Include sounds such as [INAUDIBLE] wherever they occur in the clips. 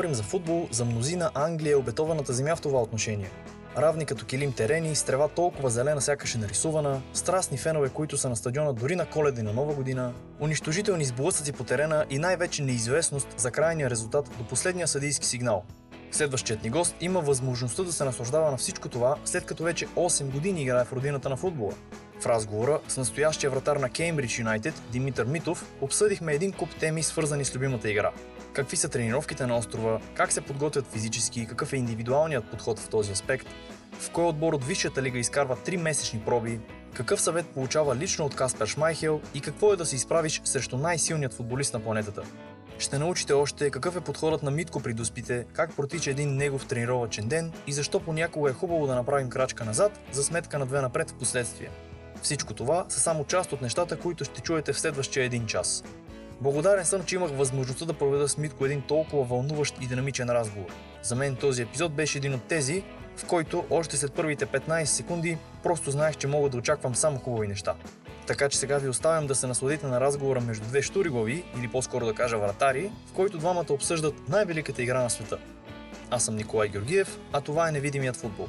говорим за футбол, за мнозина Англия е обетованата земя в това отношение. Равни като килим терени, с трева толкова зелена сякаш е нарисувана, страстни фенове, които са на стадиона дори на коледа и на нова година, унищожителни сблъсъци по терена и най-вече неизвестност за крайния резултат до последния съдийски сигнал. Следващият ни гост има възможността да се наслаждава на всичко това, след като вече 8 години играе в родината на футбола. В разговора с настоящия вратар на Кеймбридж Юнайтед, Димитър Митов, обсъдихме един куп теми, свързани с любимата игра. Какви са тренировките на острова, как се подготвят физически, какъв е индивидуалният подход в този аспект, в кой отбор от Висшата лига изкарва 3 месечни проби, какъв съвет получава лично от Каспер Шмайхел и какво е да се изправиш срещу най-силният футболист на планетата. Ще научите още какъв е подходът на Митко при доспите, как протича един негов тренировачен ден и защо понякога е хубаво да направим крачка назад, за сметка на две напред в последствие. Всичко това са само част от нещата, които ще чуете в следващия един час. Благодарен съм, че имах възможността да проведа с Митко един толкова вълнуващ и динамичен разговор. За мен този епизод беше един от тези, в който още след първите 15 секунди просто знаех, че мога да очаквам само хубави неща. Така че сега ви оставям да се насладите на разговора между две штуригови, или по-скоро да кажа вратари, в който двамата обсъждат най-великата игра на света. Аз съм Николай Георгиев, а това е Невидимият футбол.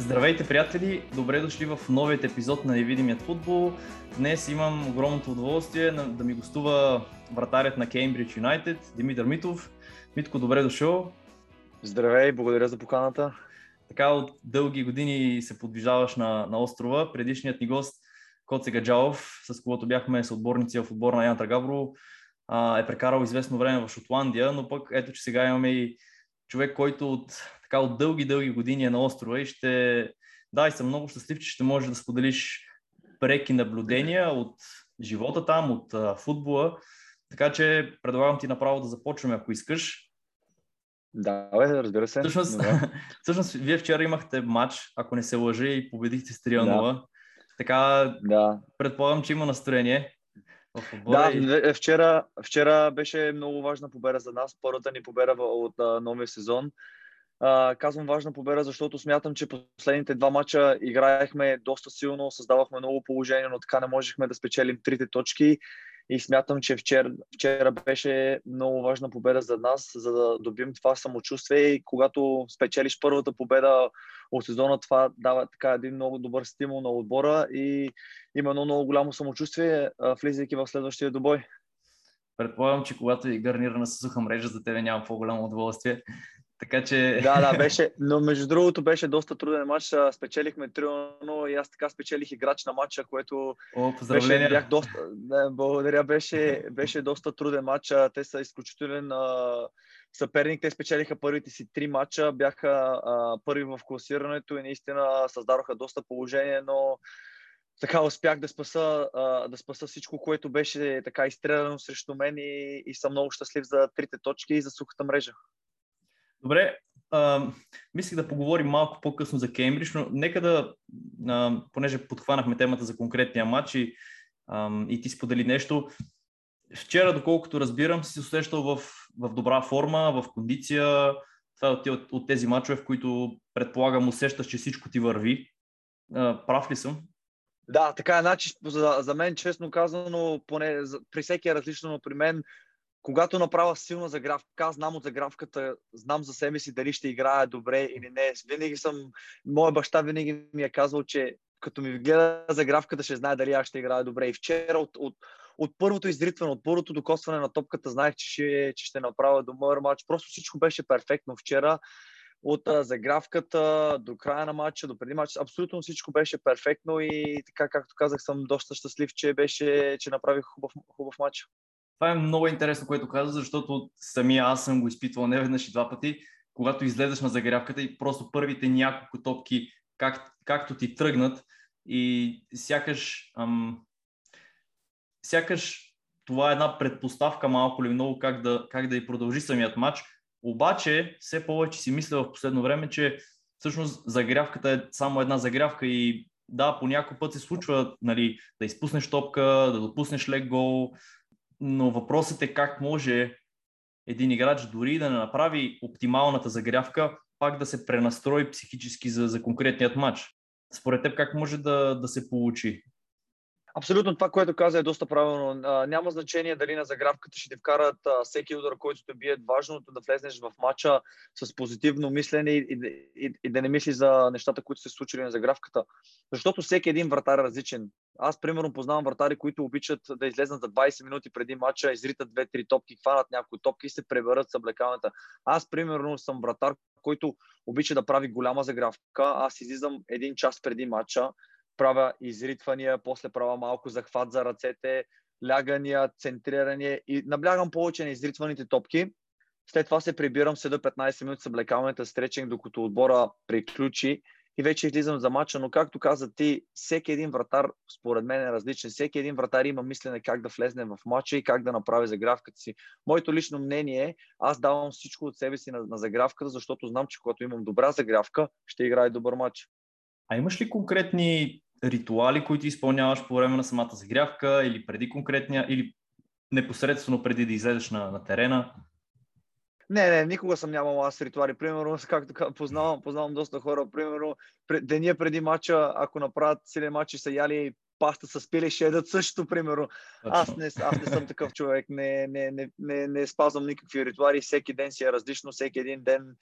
Здравейте, приятели! Добре дошли в новият епизод на Невидимият футбол. Днес имам огромното удоволствие да ми гостува вратарят на Кеймбридж Юнайтед, Димитър Митов. Митко, добре дошъл! Здравей, благодаря за поканата. Така от дълги години се подвижаваш на, на острова. Предишният ни гост, Коце Гаджалов, с когото бяхме съотборници в отбор на Ян Трагавро, е прекарал известно време в Шотландия, но пък ето, че сега имаме и човек, който от, така, от дълги-дълги години е на острова и ще... Да, и съм много щастлив, че ще можеш да споделиш преки наблюдения от живота там, от а, футбола. Така че предлагам ти направо да започваме, ако искаш. Да, бе, разбира се. Всъщност, да. [LAUGHS] всъщност, вие вчера имахте матч, ако не се лъжи, и победихте с 3 0 да. Така, да. предполагам, че има настроение. Да, и... вчера, вчера беше много важна победа за нас. Първата ни победа от а, новия сезон. Казвам важна победа, защото смятам, че последните два мача играехме доста силно, създавахме много положение, но така не можехме да спечелим трите точки и смятам, че вчера, вчера беше много важна победа за нас, за да добим това самочувствие и когато спечелиш първата победа от сезона, това дава така един много добър стимул на отбора и има едно много голямо самочувствие, влизайки в следващия добой. Предполагам, че когато е гарнирана с суха мрежа, за тебе няма по-голямо удоволствие. Така че... Да, да, [LAUGHS] беше. Но между другото беше доста труден матч. Спечелихме 3 и аз така спечелих играч на матча, което О, беше, бях доста... Не, благодаря, беше, беше доста труден матч. Те са изключителен а, съперник. Те спечелиха първите си три матча, бяха а, първи в класирането и наистина създадоха доста положение, но така успях да спаса, а, да спаса всичко, което беше така изстреляно срещу мен и, и съм много щастлив за трите точки и за сухата мрежа. Добре, а, мислих да поговорим малко по-късно за Кембридж, но нека да, а, понеже подхванахме темата за конкретния матч и, а, и ти сподели нещо, вчера, доколкото разбирам, си усещал в, в добра форма, в кондиция. Това е от, от, от тези матчове, в които предполагам усещаш, че всичко ти върви. А, прав ли съм? Да, така е. Значи, за, за мен, честно казано, поне при всеки е различно, но при мен когато направя силна загравка, аз знам от загравката, знам за себе си дали ще играя добре или не. Винаги съм, моя баща винаги ми е казвал, че като ми гледа загравката, ще знае дали аз ще играя добре. И вчера от, от, от първото изритване, от първото докосване на топката, знаех, че ще, че ще направя добър матч. Просто всичко беше перфектно вчера. От загравката до края на матча, до преди матча, абсолютно всичко беше перфектно и така, както казах, съм доста щастлив, че, беше, че направих хубав, хубав матч. Това е много интересно, което каза, защото самия аз съм го изпитвал не веднъж и два пъти, когато излезеш на загрявката и просто първите няколко топки, как, както ти тръгнат и сякаш, ам, сякаш това е една предпоставка малко или много как да, как да и продължи самият матч. Обаче, все повече си мисля в последно време, че всъщност загрявката е само една загрявка и да, по някой път се случва нали, да изпуснеш топка, да допуснеш лек гол, но въпросът е как може един играч дори да не направи оптималната загрявка, пак да се пренастрои психически за, за конкретният матч. Според теб как може да, да се получи? Абсолютно това, което каза е доста правилно. А, няма значение дали на загравката ще ти вкарат а, всеки удар, който те бие. Важното да влезнеш в матча с позитивно мислене и, и, и, и да не мислиш за нещата, които се случили на загравката. Защото всеки един вратар е различен. Аз, примерно, познавам вратари, които обичат да излезнат за 20 минути преди матча, изритат 2-3 топки, хванат някои топки и се преберат с облекалната. Аз, примерно, съм вратар, който обича да прави голяма загравка. Аз излизам един час преди матча, правя изритвания, после правя малко захват за ръцете, лягания, центриране и наблягам повече на изритваните топки. След това се прибирам, седа 15 минути с облекаването, стречинг, докато отбора приключи и вече излизам за матча, но както каза ти, всеки един вратар според мен е различен. Всеки един вратар има мислене как да влезне в матча и как да направи загравката си. Моето лично мнение е, аз давам всичко от себе си на, на загравката, защото знам, че когато имам добра загравка, ще играе добър матч. А имаш ли конкретни ритуали, които изпълняваш по време на самата загрявка или преди конкретния, или непосредствено преди да излезеш на, на терена? Не, не, никога съм нямал аз ритуали. Примерно, [LAUGHS] както познавам, познавам доста хора, примерно, деня преди матча, ако направят силен матч и са яли паста с пиле, ще едат също, примерно. Аз не, аз не съм такъв човек, не, не, не, не, не спазвам никакви ритуали, всеки ден си е различно, всеки един ден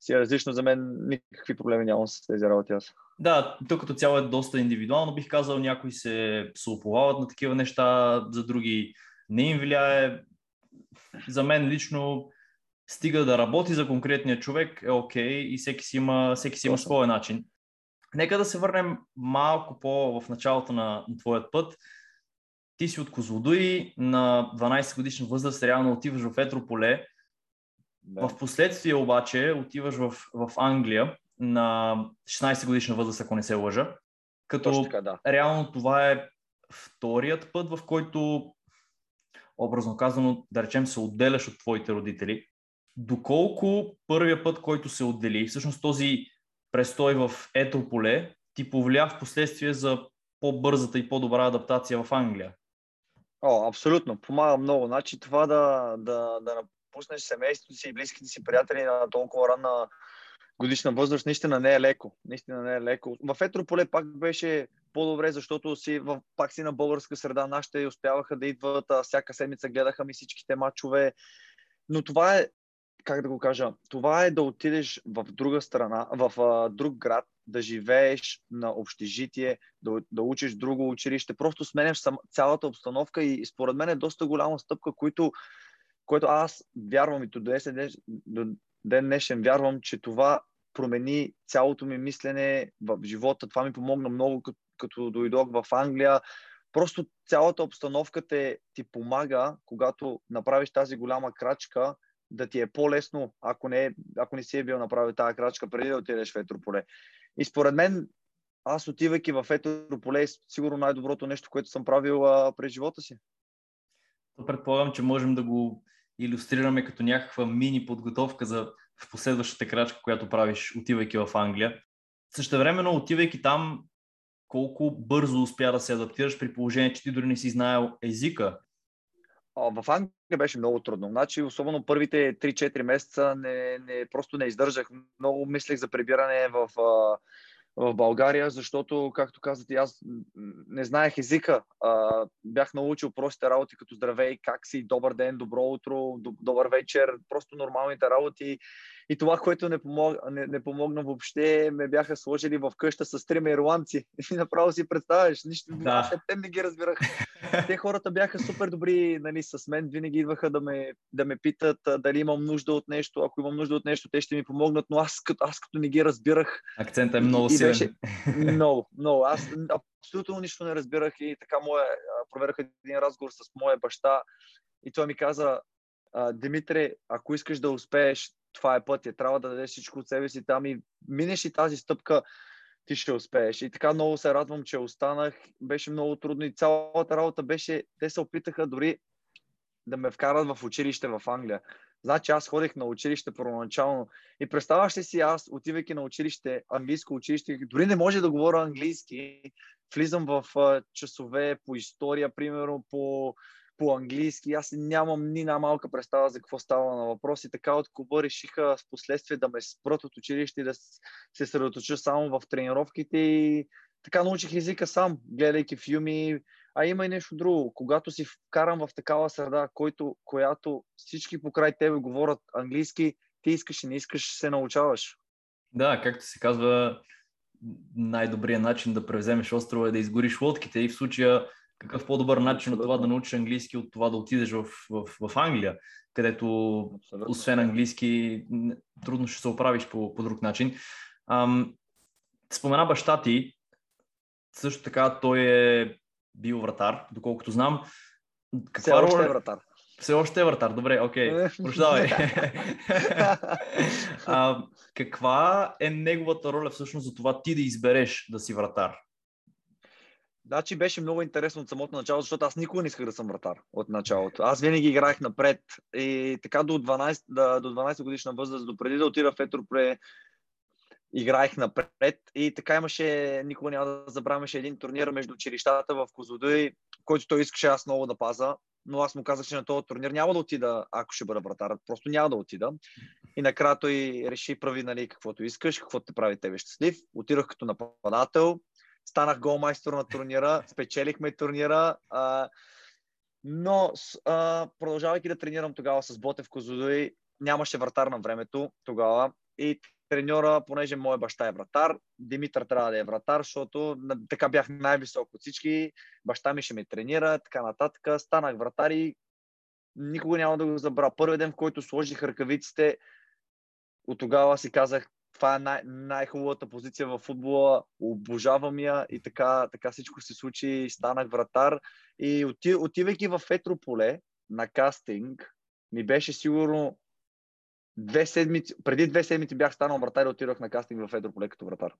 си е различно за мен, никакви проблеми нямам с тези работи аз. Да, тук като цяло е доста индивидуално, бих казал, някои се, се оповават на такива неща, за други не им влияе. За мен лично стига да работи за конкретния човек е окей okay, и всеки си има, всеки си има своя начин. Нека да се върнем малко по в началото на, на твоят път. Ти си от Козлодуи, на 12 годишна възраст реално отиваш в Етрополе. Да. В последствие обаче отиваш в, в Англия на 16 годишна възраст, ако не се лъжа. Като така, да. реално това е вторият път, в който образно казано, да речем, се отделяш от твоите родители. Доколко първия път, който се отдели, всъщност този престой в Етрополе, ти повлия в последствие за по-бързата и по-добра адаптация в Англия? О, абсолютно. Помага много. Значи това да, да, да напуснеш семейството си и близките си приятели на толкова ранна годишна възраст, наистина не е леко. Наистина не е леко. В Етрополе пак беше по-добре, защото си в, пак си на българска среда. Нашите успяваха да идват, а, всяка седмица гледаха ми всичките матчове. Но това е, как да го кажа, това е да отидеш в друга страна, в а, друг град, да живееш на общежитие, да, да учиш друго училище. Просто сменяш сам, цялата обстановка и, според мен е доста голяма стъпка, които, което аз вярвам и до днес, до ден днешен вярвам, че това промени цялото ми мислене в живота. Това ми помогна много, като, дойдох в Англия. Просто цялата обстановка те, ти помага, когато направиш тази голяма крачка, да ти е по-лесно, ако не, ако не си е бил направил тази крачка преди да отидеш в Етрополе. И според мен, аз отивайки в Етрополе, е сигурно най-доброто нещо, което съм правил а, през живота си. Предполагам, че можем да го иллюстрираме като някаква мини подготовка за в последващата крачка, която правиш, отивайки в Англия. Също времено, отивайки там, колко бързо успя да се адаптираш при положение, че ти дори не си знаел езика? В Англия беше много трудно. Значи, особено първите 3-4 месеца не, не, просто не издържах. Много мислех за прибиране в, в България, защото, както казвате, аз не знаех езика. А, бях научил простите работи, като здравей, как си, добър ден, добро утро, добър вечер, просто нормалните работи. И това, което не, помог, не, не помогна въобще, ме бяха сложили в къща с трима ирландци. [LAUGHS] И направо си представяш, нищо, да. те не ги разбирах. Те хората бяха супер добри нали, с мен, винаги идваха да ме, да ме питат дали имам нужда от нещо. Ако имам нужда от нещо, те ще ми помогнат, но аз като, аз като не ги разбирах. Акцентът е много силен. Беше, [LAUGHS] много, много. Аз абсолютно нищо не разбирах и така моя, проверях един разговор с моя баща и той ми каза, Димитре, ако искаш да успееш, това е пътя. Трябва да дадеш всичко от себе си там и минеш и тази стъпка, ти ще успееш. И така много се радвам, че останах. Беше много трудно и цялата работа беше, те се опитаха дори да ме вкарат в училище в Англия. Значи аз ходих на училище първоначално и представяш ли си аз, отивайки на училище, английско училище, дори не може да говоря английски, влизам в часове по история, примерно по по-английски. Аз нямам ни най-малка представа за какво става на въпрос и така от Куба решиха в последствие да ме спрат от училище и да се съсредоточа само в тренировките и така научих езика сам, гледайки филми, А има и нещо друго. Когато си вкарам в такава среда, който, която всички покрай тебе говорят английски, ти искаш и не искаш, се научаваш. Да, както се казва, най-добрият начин да превземеш острова е да изгориш лодките и в случая какъв по-добър начин от това да научиш английски, от това да отидеш в, в, в Англия, където Абсолютно. освен английски трудно ще се оправиш по, по друг начин. Ам, спомена баща ти, също така той е бил вратар, доколкото знам. Каква Все още е вратар. Все още е вратар, добре, окей, okay. [LAUGHS] прощавай. а, [LAUGHS] каква е неговата роля всъщност за това ти да избереш да си вратар? Значи беше много интересно от самото начало, защото аз никога не исках да съм вратар от началото. Аз винаги играех напред и така до 12, до 12 годишна възраст, до преди да отида в Етропре, играех напред и така имаше, никога няма да забравяше един турнир между училищата в Козлодуй, който той искаше аз много да паза, но аз му казах, че на този турнир няма да отида, ако ще бъда вратар. Просто няма да отида. И накрая той реши, прави нали, каквото искаш, какво те прави тебе щастлив. Отидох като нападател, станах голмайстор на турнира, спечелихме турнира. А, но а, продължавайки да тренирам тогава с Ботев Козлодуй, нямаше вратар на времето тогава и треньора, понеже моя баща е вратар, Димитър трябва да е вратар, защото така бях най-висок от всички, баща ми ще ме тренира, така нататък. Станах вратар и никога няма да го забравя. Първи ден, в който сложих ръкавиците, от тогава си казах, това е най- най-хубавата позиция в футбола, обожавам я и така, така всичко се случи, станах вратар и оти, отивайки в Етрополе на кастинг, ми беше сигурно две седмици, преди две седмици бях станал вратар и отидох на кастинг в Едрополе като вратар.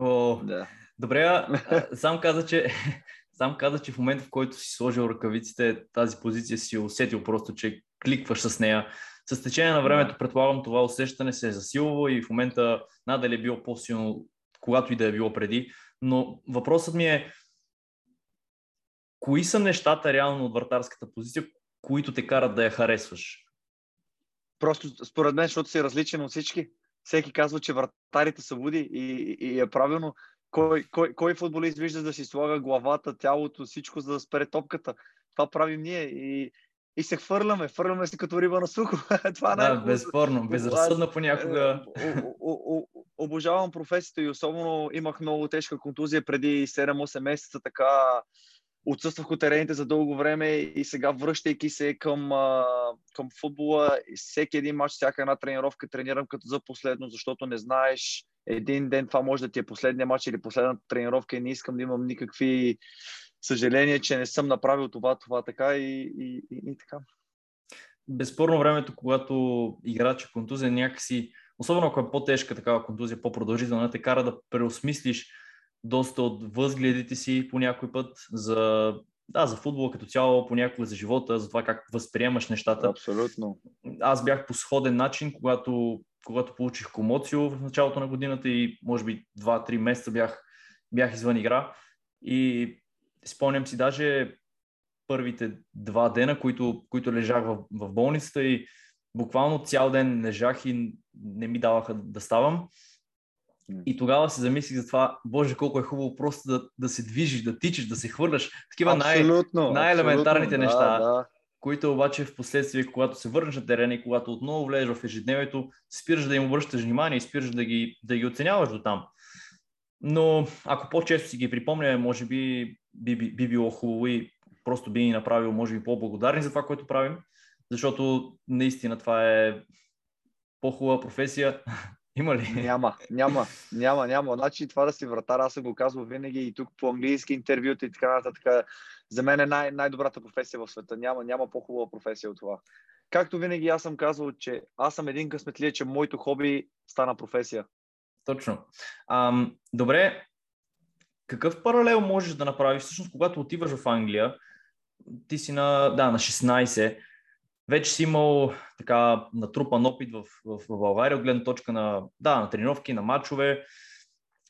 О, да. Добре, а, сам каза, че [LAUGHS] сам каза, че в момента, в който си сложил ръкавиците, тази позиция си усетил просто, че кликваш с нея. С течение на времето, предполагам, това усещане се е засилвало и в момента надали е било по-силно, когато и да е било преди. Но въпросът ми е, кои са нещата реално от вратарската позиция, които те карат да я харесваш? Просто според мен, защото си различен от всички. Всеки казва, че вратарите са буди и, и, и е правилно. Кой, кой, кой футболист вижда да си слага главата, тялото, всичко, за да спре топката? Това правим ние и, и се хвърляме. Хвърляме се като риба на сухо. [LAUGHS] Това е да, безспорно. Безразсъдно понякога. Е, обожавам професията и особено имах много тежка контузия преди 7-8 месеца, така отсъствах от терените за дълго време и сега връщайки се към, към футбола, всеки един матч, всяка една тренировка тренирам като за последно, защото не знаеш един ден това може да ти е последния матч или последната тренировка и не искам да имам никакви съжаления, че не съм направил това, това така и, и, и, и така. Безспорно времето, когато играч е контузия някакси, особено ако е по-тежка такава контузия, по-продължителна, те кара да преосмислиш доста от възгледите си по някой път за, да, за футбола като цяло, понякога за живота, за това как възприемаш нещата. Абсолютно. Аз бях по сходен начин, когато, когато получих комоцио в началото на годината и може би 2-3 месеца бях, бях извън игра. И спомням си даже първите два дена, които, които лежах в, в болницата и буквално цял ден лежах и не ми даваха да ставам. И тогава се замислих за това, боже, колко е хубаво просто да, да се движиш, да тичаш, да се хвърляш. Такива най- най-елементарните абсолютно, неща, да, да. които обаче в последствие, когато се върнеш на терена и когато отново влезеш в ежедневието, спираш да им обръщаш внимание и спираш да ги, да ги оценяваш до там. Но ако по-често си ги припомня, може би би, би, би било хубаво и просто би ни направил, може би, по-благодарни за това, което правим, защото наистина това е по-хубава професия, [LAUGHS] има ли? Няма, няма, няма, няма. Значи това да си вратар, аз съм го казвал винаги и тук по английски интервюта и така нататък. За мен е най- най-добрата професия в света. Няма, няма по-хубава професия от това. Както винаги аз съм казвал, че аз съм един късметлия, че моето хоби стана професия. Точно. Ам, добре, какъв паралел можеш да направиш всъщност, когато отиваш в Англия? Ти си на, да, на 16 вече си имал така натрупан опит в, в, в България от гледна точка на, да, на тренировки, на матчове.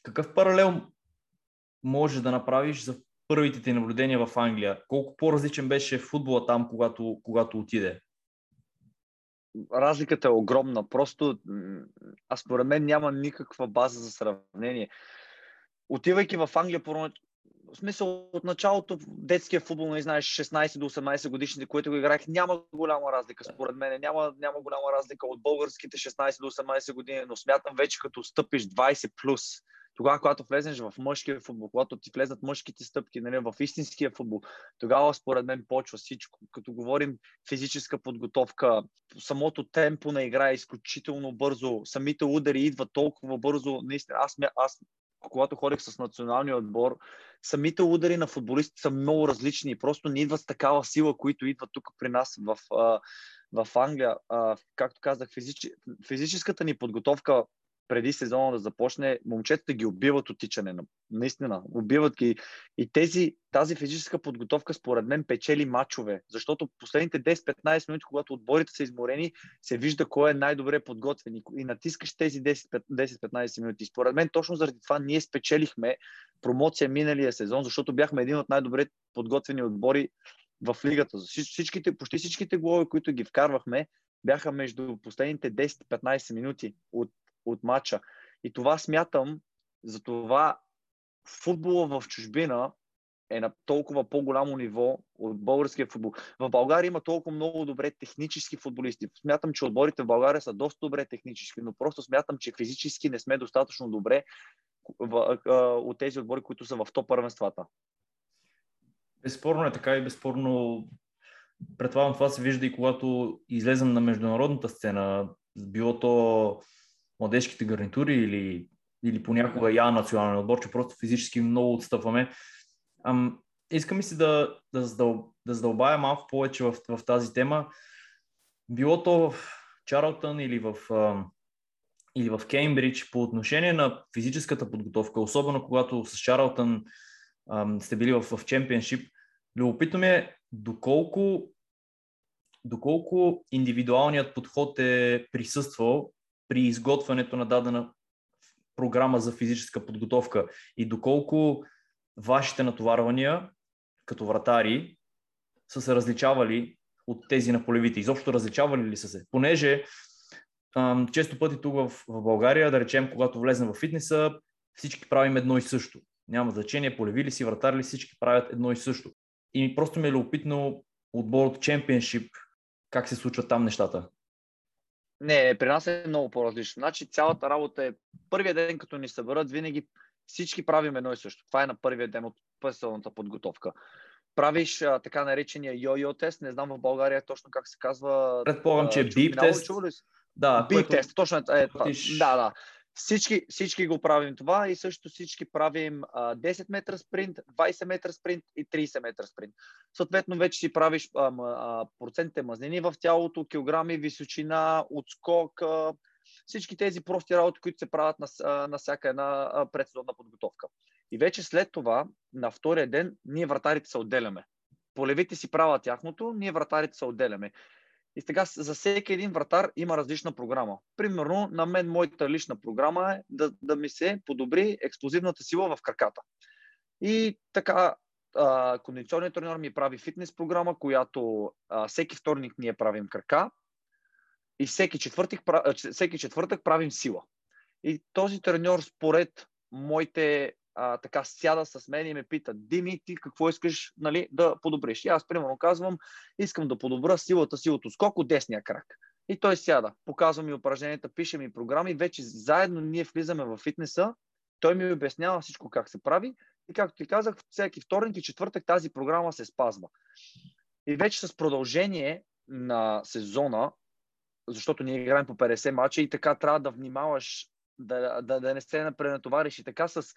Какъв паралел можеш да направиш за първите ти наблюдения в Англия? Колко по-различен беше футбола там, когато, когато отиде? Разликата е огромна. Просто, а според мен няма никаква база за сравнение. Отивайки в Англия, в смисъл от началото детския футбол, не нали, знаеш, 16 до 18 годишните, които го играех, няма голяма разлика според мен. Няма, няма голяма разлика от българските 16 до 18 години, но смятам вече като стъпиш 20 плюс, тогава, когато влезеш в мъжкия футбол, когато ти влезат мъжките стъпки нали, в истинския футбол, тогава според мен почва всичко. Като говорим физическа подготовка, самото темпо на игра е изключително бързо, самите удари идват толкова бързо. Наистина, аз, аз когато ходех с националния отбор, самите удари на футболисти са много различни. Просто не идват с такава сила, които идват тук при нас в, в Англия. Както казах, физич... физическата ни подготовка преди сезона да започне, момчетата ги убиват от тичане. Наистина, убиват ги. И тези, тази физическа подготовка, според мен, печели мачове. Защото последните 10-15 минути, когато отборите са изморени, се вижда кой е най-добре подготвен. И натискаш тези 10-15 минути. Според мен, точно заради това ние спечелихме промоция миналия сезон, защото бяхме един от най-добре подготвени отбори в лигата. Всичките, почти всичките голови, които ги вкарвахме, бяха между последните 10-15 минути от от матча. И това смятам, за това футбола в чужбина е на толкова по-голямо ниво от българския футбол. В България има толкова много добре технически футболисти. Смятам, че отборите в България са доста добре технически, но просто смятам, че физически не сме достатъчно добре от тези отбори, които са в топ първенствата. Безспорно е така и безспорно предполагам това се вижда и когато излезем на международната сцена, било то младежките гарнитури или, или понякога я национален отбор, че просто физически много отстъпваме. Ам, искам си да, да, задъл, да задълбая малко повече в, в тази тема. Било то в Чарлтън или в, ам, или в Кеймбридж по отношение на физическата подготовка, особено когато с Чарлтън сте били в, в чемпионшип, любопитно ми е доколко, доколко индивидуалният подход е присъствал при изготвянето на дадена програма за физическа подготовка и доколко вашите натоварвания като вратари са се различавали от тези на полевите? Изобщо различавали ли са се? Понеже ам, често пъти тук в, в България, да речем, когато влезем в фитнеса, всички правим едно и също. Няма значение, полеви ли си, вратар ли, всички правят едно и също. И просто ми е любопитно отбор от чемпионшип, как се случват там нещата. Не, при нас е много по-различно. Значи цялата работа е първия ден, като ни съберат, винаги всички правим едно и също. Това е на първия ден от пъсълната подготовка. Правиш а, така наречения йо-йо тест, не знам в България точно как се казва. Предполагам, че е бип тест. Да, бип тест, точно е. е това. Да, да. Всички, всички го правим това и също всички правим а, 10 метра спринт, 20 метра спринт и 30 метра спринт. Съответно, вече си правиш а, а, процентите мазнини в тялото, килограми, височина, отскок, а, всички тези прости работи, които се правят на, на всяка една предсезонна подготовка. И вече след това, на втория ден, ние вратарите се отделяме. Полевите си правят тяхното, ние вратарите се отделяме. И сега за всеки един вратар има различна програма. Примерно, на мен моята лична програма е да, да ми се подобри експлозивната сила в краката. И така, а, кондиционният тренер ми прави фитнес програма, която а, всеки вторник ние правим крака и всеки четвъртък, всеки четвъртък правим сила. И този треньор, според моите а, така сяда с мен и ме пита, Дими, ти какво искаш нали, да подобриш? И аз, примерно, казвам, искам да подобра силата си от скок от десния крак. И той сяда, показва ми упражненията, пише ми програми, вече заедно ние влизаме в фитнеса, той ми обяснява всичко как се прави и както ти казах, всеки вторник и четвъртък тази програма се спазва. И вече с продължение на сезона, защото ние играем по 50 мача и така трябва да внимаваш да, да, да не се пренатовариш. И така с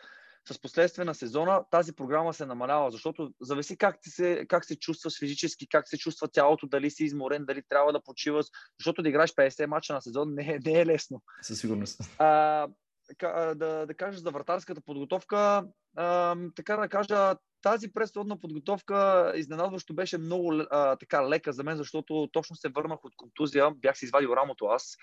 с последствие на сезона тази програма се намалява, защото зависи как, ти се, как се чувстваш физически, как се чувства тялото, дали си изморен, дали трябва да почиваш, защото да играеш 50 мача на сезон не е, не е лесно. Със сигурност. А, да, да кажа за вратарската подготовка, а, така да кажа, тази предсъдна подготовка изненадващо беше много а, така лека за мен, защото точно се върнах от контузия, бях си извадил рамото аз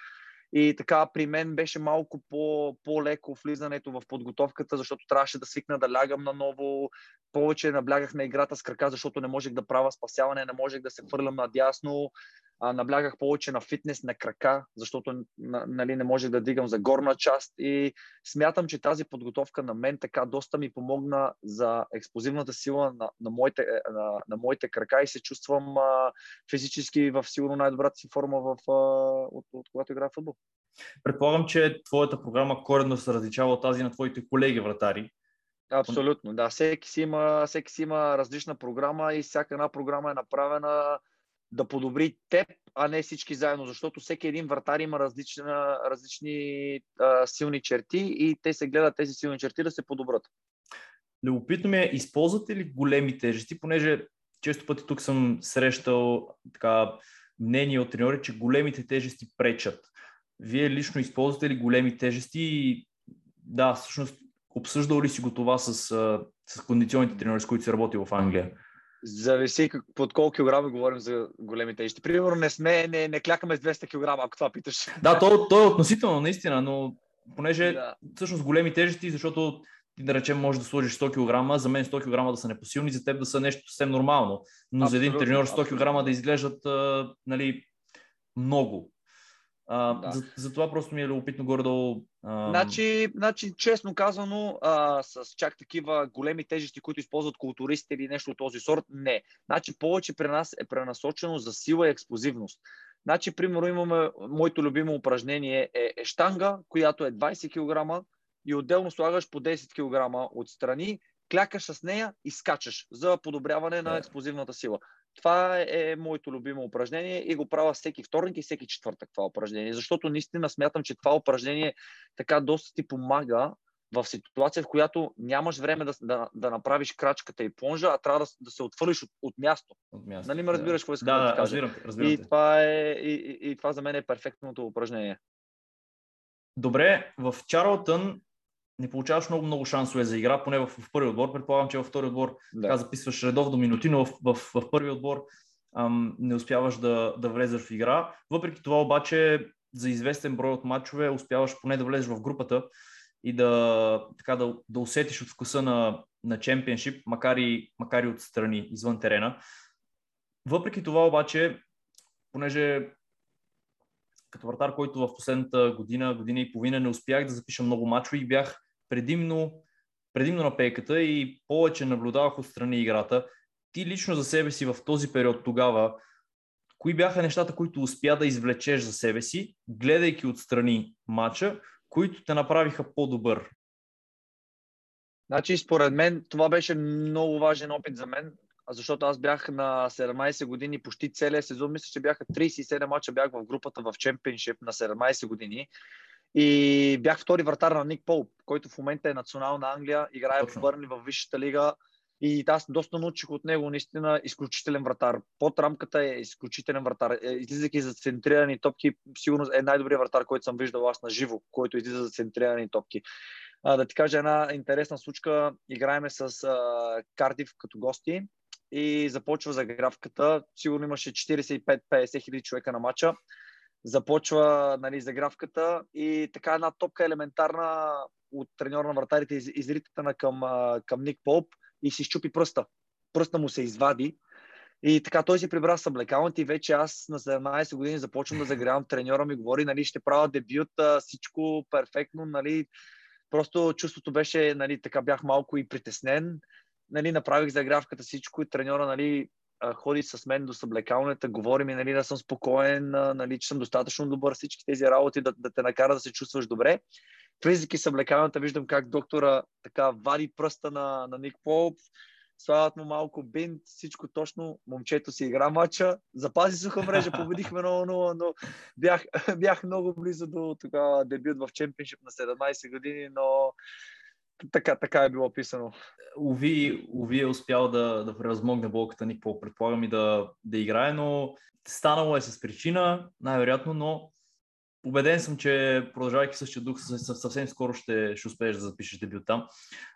и така при мен беше малко по, по-леко влизането в подготовката, защото трябваше да свикна да лягам наново. Повече наблягах на играта с крака, защото не можех да правя спасяване, не можех да се фърлям надясно. А, наблягах повече на фитнес, на крака, защото нали, не можех да дигам за горна част и смятам, че тази подготовка на мен така доста ми помогна за експлозивната сила на, на, моите, е, на, на моите крака и се чувствам а, физически в сигурно най-добрата си форма в, а, от, от когато играя в футбол. Предполагам, че твоята програма коренно се различава от тази на твоите колеги вратари. Абсолютно, да. Всеки си, има, всеки си има различна програма и всяка една програма е направена да подобри теб, а не всички заедно, защото всеки един вратар има различна, различни а, силни черти и те се гледат тези силни черти да се подобрат. Любопитно ми е, използвате ли големи тежести, понеже често пъти тук съм срещал така, мнение от треньори, че големите тежести пречат. Вие лично използвате ли големи тежести и да, всъщност обсъждал ли си го това с, с кондиционните треньори, с които си работил в Англия? Зависи под колко килограми говорим за големи тежести. Примерно не сме, не, не клякаме с 200 кг, ако това питаш. Да, то, то е относително, наистина, но понеже да. всъщност големи тежести, защото ти да речем може да сложиш 100 кг, за мен 100 кг да са непосилни, за теб да са нещо съвсем нормално. Но абсолютно, за един треньор 100 кг да изглеждат а, нали, много. А, да. за, за това просто ми е любопитно горе-долу. А... Значи, значи, честно казано, а, с чак такива големи тежести, които използват културистите или нещо от този сорт, не. Значи, повече при нас е пренасочено за сила и експлозивност. Значи, примерно, имаме, моето любимо упражнение е, е штанга, която е 20 кг и отделно слагаш по 10 кг отстрани, клякаш с нея и скачаш за подобряване на експлозивната сила. Това е, моето любимо упражнение и го правя всеки вторник и всеки четвъртък това упражнение, защото наистина смятам, че това упражнение така доста ти помага в ситуация, в която нямаш време да, да, да направиш крачката и плонжа, а трябва да, да се отвърлиш от, от място. От място. Нали ме разбираш какво искам да, да, да ти кажа? Разбирам, разбирам и, това е, и, и, и това за мен е перфектното упражнение. Добре, в Чарлтън не получаваш много, много шансове за игра, поне в, в първи отбор. Предполагам, че във втори отбор да. така записваш редовно минути, но в, в, в, първи отбор ам, не успяваш да, да влезеш в игра. Въпреки това обаче за известен брой от матчове успяваш поне да влезеш в групата и да, така, да, да усетиш от вкуса на, на чемпионшип, макар и, макар и отстрани, извън терена. Въпреки това обаче, понеже като вратар, който в последната година, година и половина не успях да запиша много мачове и бях предимно, предимно на пейката и повече наблюдавах отстрани играта. Ти лично за себе си в този период тогава, кои бяха нещата, които успя да извлечеш за себе си, гледайки отстрани мача, които те направиха по-добър? Значи, според мен, това беше много важен опит за мен, защото аз бях на 17 години, почти целия сезон, мисля, че бяха 37 мача, бях в групата в чемпионшип на 17 години. И бях втори вратар на Ник Пол, който в момента е национална Англия, играе Точно. в Бърни в Висшата лига. И аз доста научих от него, наистина изключителен вратар. Под рамката е изключителен вратар. Е, излизайки за центрирани топки, сигурно е най-добрият вратар, който съм виждал аз на живо, който излиза за центрирани топки. А, да ти кажа една интересна случка. Играеме с а, Кардив като гости и започва загравката. Сигурно имаше 45-50 хиляди човека на матча. Започва нали, загравката и така една топка елементарна от треньора на вратарите из, изритата към, към Ник Поп и си щупи пръста. Пръста му се извади и така той си прибра съблекалната и вече аз на 17 години започвам да загрявам. Треньора ми говори, нали, ще правя дебют, всичко перфектно, нали. Просто чувството беше, нали, така бях малко и притеснен. Нали, направих загравката всичко и треньора, нали, ходи с мен до съблекалната, говори ми, нали, да съм спокоен, нали, че съм достатъчно добър, всички тези работи да, да те накара да се чувстваш добре. Влизайки съблекалната, виждам как доктора така вади пръста на, на Ник Поп, слагат му малко бинт, всичко точно, момчето си игра мача, запази суха мрежа, [LAUGHS] победихме 0-0, но бях, [LAUGHS] бях много близо до тогава дебют в чемпионшип на 17 години, но така, така е било писано. Уви, Уви е успял да, да превъзмогне болката ни, по предполагам и да, да играе, но станало е с причина, най-вероятно, но убеден съм, че продължавайки същия дух, съвсем скоро ще, ще успееш да запишеш дебют там.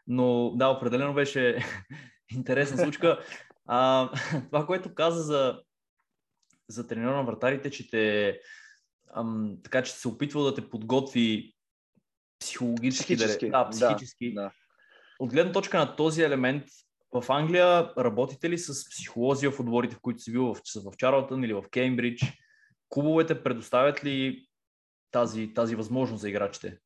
Но да, определено беше [LAUGHS] интересна случка. А, това, което каза за, за тренера на вратарите, че те ам, така, че се опитвал да те подготви психологически, психически. Да, психически. Да. От гледна точка на този елемент, в Англия работите ли с психолози в отборите, в които си бил в, в Чарлтън или в Кеймбридж? клубовете предоставят ли тази, тази възможност за играчите?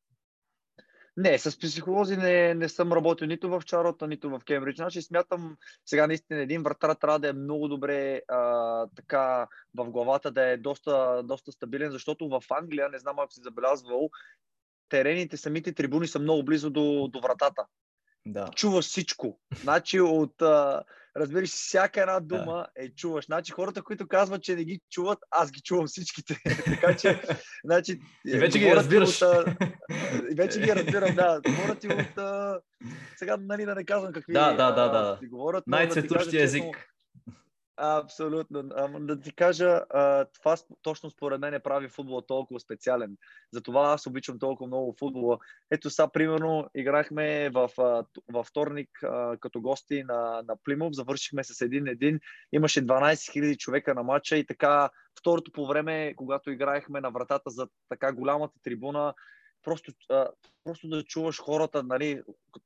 Не, с психолози не, не съм работил нито в Чарота, нито в Кембридж. Значи смятам, сега наистина един вратар трябва да е много добре а, така в главата, да е доста, доста стабилен, защото в Англия, не знам ако си забелязвал, терените, самите трибуни са много близо до, до вратата. Да. Чуваш всичко. Значи от, а, разбираш, всяка една дума да. е чуваш. Значи хората, които казват, че не ги чуват, аз ги чувам всичките. [LAUGHS] така че, значи... И вече ги разбираш. От, и вече ги разбирам, да. Говорят ти от... А, сега, нали, да не казвам какви... Да, да, да, да. Ти говорят, Най-цветущия език. Абсолютно. Да ти кажа, това точно според мен прави футбола толкова специален. Затова аз обичам толкова много футбола. Ето сега, примерно, играхме в, във вторник като гости на, на Плимов, завършихме с един-един. Имаше 12 000 човека на матча и така второто по време, когато играехме на вратата за така голямата трибуна, просто, а, просто да чуваш хората, нали,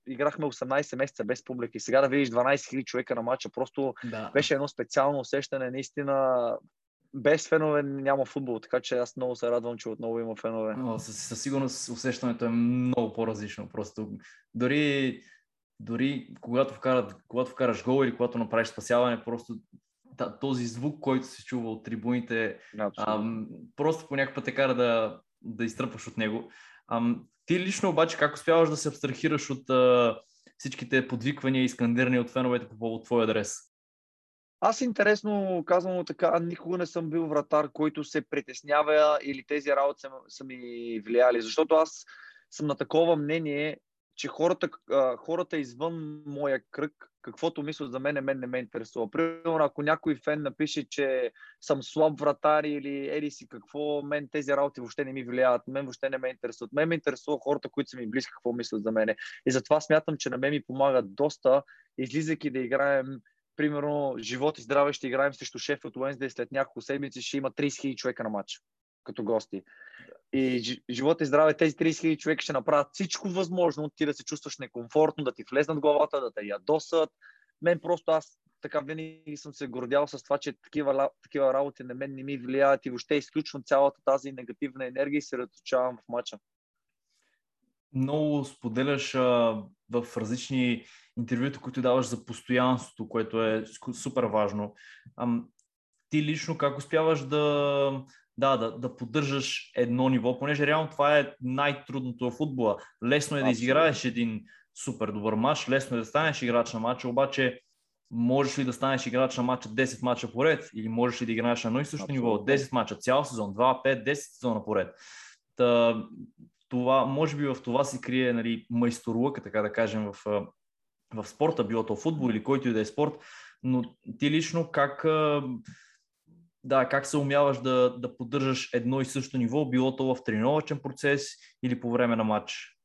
играхме 18 месеца без публика и сега да видиш 12 000 човека на матча, просто да. беше едно специално усещане, наистина без фенове няма футбол, така че аз много се радвам, че отново има фенове. О, със, със сигурност усещането е много по-различно. Просто дори, дори когато, вкарат, когато вкараш гол или когато направиш спасяване, просто този звук, който се чува от трибуните, а, просто по някакъв път те кара да, да изтръпваш от него. Ти лично обаче как успяваш да се абстрахираш от всичките подвиквания и скандирания от феновете по повод твой адрес? Аз интересно казвам така, никога не съм бил вратар, който се притеснява или тези работи са, са ми влияли, защото аз съм на такова мнение, че хората, хората извън моя кръг, каквото мислят за мен, мен не ме интересува. Примерно, ако някой фен напише, че съм слаб вратар или ери си какво, мен тези работи въобще не ми влияят, мен въобще не ме интересуват. Мен ме интересува хората, които са ми близки, какво мислят за мене. И затова смятам, че на мен ми помагат доста, излизайки да играем примерно, живот и здраве ще играем срещу шеф от Уенсдей след няколко седмици, ще има 30 000 човека на матч като гости. И живота и здраве, тези 30 000 човека ще направят всичко възможно, ти да се чувстваш некомфортно, да ти влезнат главата, да те ядосат. Мен просто аз така винаги съм се гордял с това, че такива, такива работи на мен не ми влияят и въобще изключвам цялата тази негативна енергия и се разучавам в мача. Много споделяш а, в различни интервюта, които даваш за постоянството, което е супер важно. А, ти лично как успяваш да, да, да, да поддържаш едно ниво, понеже реално това е най-трудното в футбола. Лесно е да изиграеш един супер добър матч, лесно е да станеш играч на матча, обаче можеш ли да станеш играч на матча 10 мача поред или можеш ли да играеш на едно и също Абсолютно. ниво 10 мача, цял сезон, 2, 5, 10 сезона поред. Та, това, може би в това се крие нали, майсторлъка, така да кажем, в, в спорта, било то футбол или който и да е спорт, но ти лично как да, как се умяваш да, да поддържаш едно и също ниво, било то в тренировачен процес или по време на матч?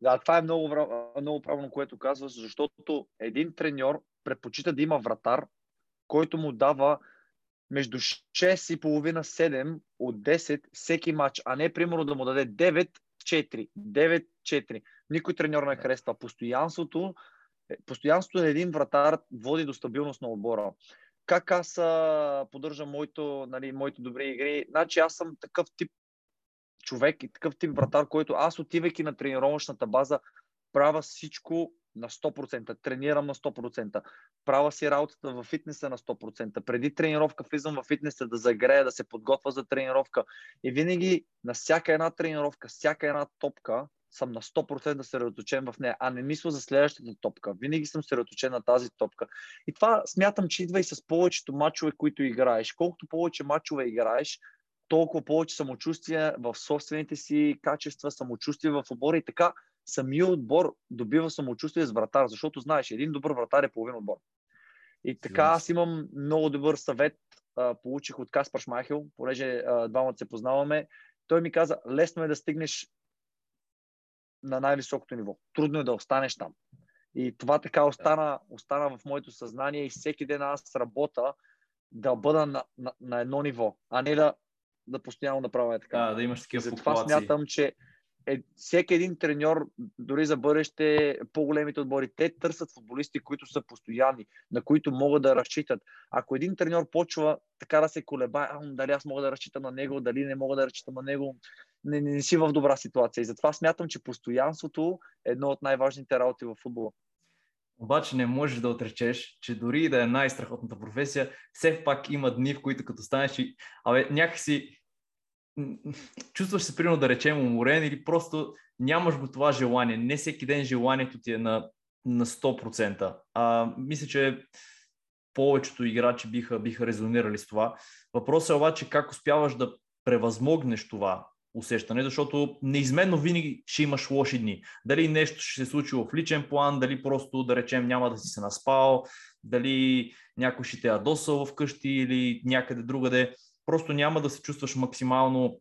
Да, това е много, много правилно, което казваш, защото един треньор предпочита да има вратар, който му дава между 6 и половина 7 от 10 всеки матч, а не примерно да му даде 9-4. 9-4. Никой треньор не харесва. Постоянството, е, постоянството на един вратар води до стабилност на отбора как аз а, поддържам моето, нали, моите добри игри. Значи аз съм такъв тип човек и такъв тип вратар, който аз отивайки на тренировъчната база, правя всичко на 100%, тренирам на 100%, правя си работата в фитнеса на 100%. Преди тренировка влизам в фитнеса да загрея, да се подготвя за тренировка. И винаги на всяка една тренировка, всяка една топка, съм на 100% да се разточен в нея, а не мисля за следващата топка. Винаги съм се разточен на тази топка. И това смятам, че идва и с повечето мачове, които играеш. Колкото повече мачове играеш, толкова повече самочувствие в собствените си качества, самочувствие в отбора и така самия отбор добива самочувствие с вратар, защото знаеш, един добър вратар е половин отбор. И така аз имам много добър съвет, получих от Каспар Шмахил, понеже двамата се познаваме. Той ми каза, лесно е да стигнеш на най-високото ниво. Трудно е да останеш там. И това така остана, остана в моето съзнание и всеки ден аз работя да бъда на, на, на едно ниво, а не да, да постоянно да правя така. Да, да имаш такива Затова смятам, че е, всеки един треньор, дори за бъдеще, по-големите отбори, те търсят футболисти, които са постоянни, на които могат да разчитат. Ако един треньор почва така да се колебае, дали аз мога да разчитам на него, дали не мога да разчитам на него, не, не, не си в добра ситуация. И затова смятам, че постоянството е едно от най-важните работи в футбола. Обаче не можеш да отречеш, че дори да е най-страхотната професия, все пак има дни, в които като станеш и абе, някакси чувстваш се примерно да речем уморен или просто нямаш го това желание. Не всеки ден желанието ти е на, на 100%. А, мисля, че повечето играчи биха, биха резонирали с това. Въпросът е обаче как успяваш да превъзмогнеш това усещане, защото неизменно винаги ще имаш лоши дни. Дали нещо ще се случи в личен план, дали просто, да речем, няма да си се наспал, дали някой ще те ядосал вкъщи или някъде другаде просто няма да се чувстваш максимално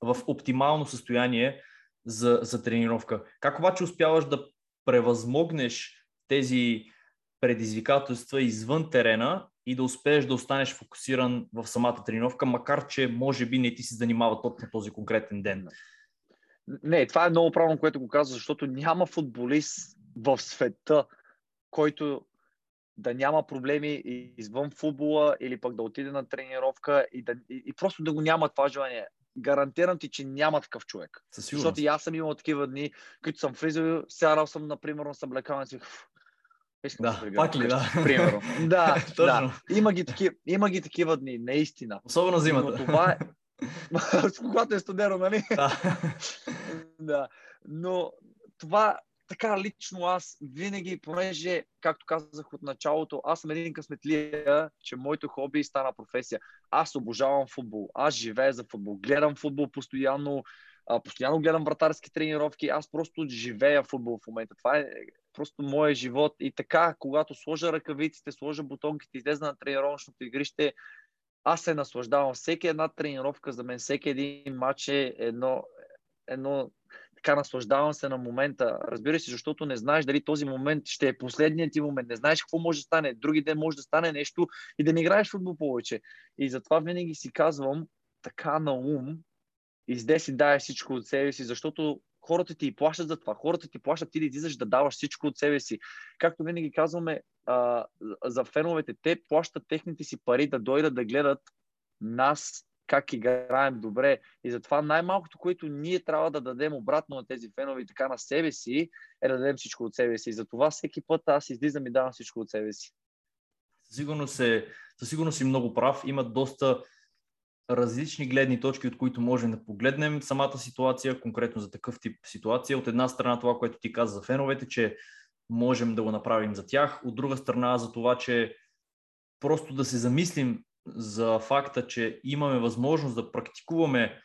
в оптимално състояние за, за тренировка. Как обаче успяваш да превъзмогнеш тези предизвикателства извън терена и да успееш да останеш фокусиран в самата тренировка, макар че може би не ти се занимава точно този конкретен ден? Не, това е много правилно, което го казва, защото няма футболист в света, който да няма проблеми извън футбола или пък да отиде на тренировка и, да, и, и просто да го няма това желание. Гарантирам ти, че няма такъв човек. Защото и аз съм имал такива дни, които съм влизал, сярал съм, например, на съблекаване и Искам да, да пак ли, да. Примерно. [LAUGHS] да, [LAUGHS] да. Има ги, такива, има ги такива дни, наистина. Особено зимата. Но това е... [LAUGHS] Когато е студено, нали? Да. да. Но това, така лично аз винаги, понеже, както казах от началото, аз съм един късметлия, че моето хоби стана професия. Аз обожавам футбол, аз живея за футбол, гледам футбол постоянно, постоянно гледам вратарски тренировки, аз просто живея футбол в момента. Това е просто моят живот. И така, когато сложа ръкавиците, сложа бутонките, излезна на тренировъчното игрище, аз се наслаждавам. Всеки една тренировка за мен, всеки един матч е едно, едно така наслаждавам се на момента. Разбира се, защото не знаеш дали този момент ще е последният ти момент. Не знаеш какво може да стане. Други ден може да стане нещо и да не играеш футбол повече. И затова винаги си казвам така на ум, изде си дай всичко от себе си, защото хората ти плащат за това. Хората ти плащат ти да излизаш да даваш всичко от себе си. Както винаги казваме а, за феновете, те плащат техните си пари да дойдат да гледат нас как играем добре. И затова най-малкото, което ние трябва да дадем обратно на тези фенове и така на себе си, е да дадем всичко от себе си. И затова всеки път аз излизам и давам всичко от себе си. Сигурно, се, със сигурност си много прав. Има доста различни гледни точки, от които можем да погледнем самата ситуация, конкретно за такъв тип ситуация. От една страна това, което ти каза за феновете, че можем да го направим за тях. От друга страна за това, че просто да се замислим за факта, че имаме възможност да практикуваме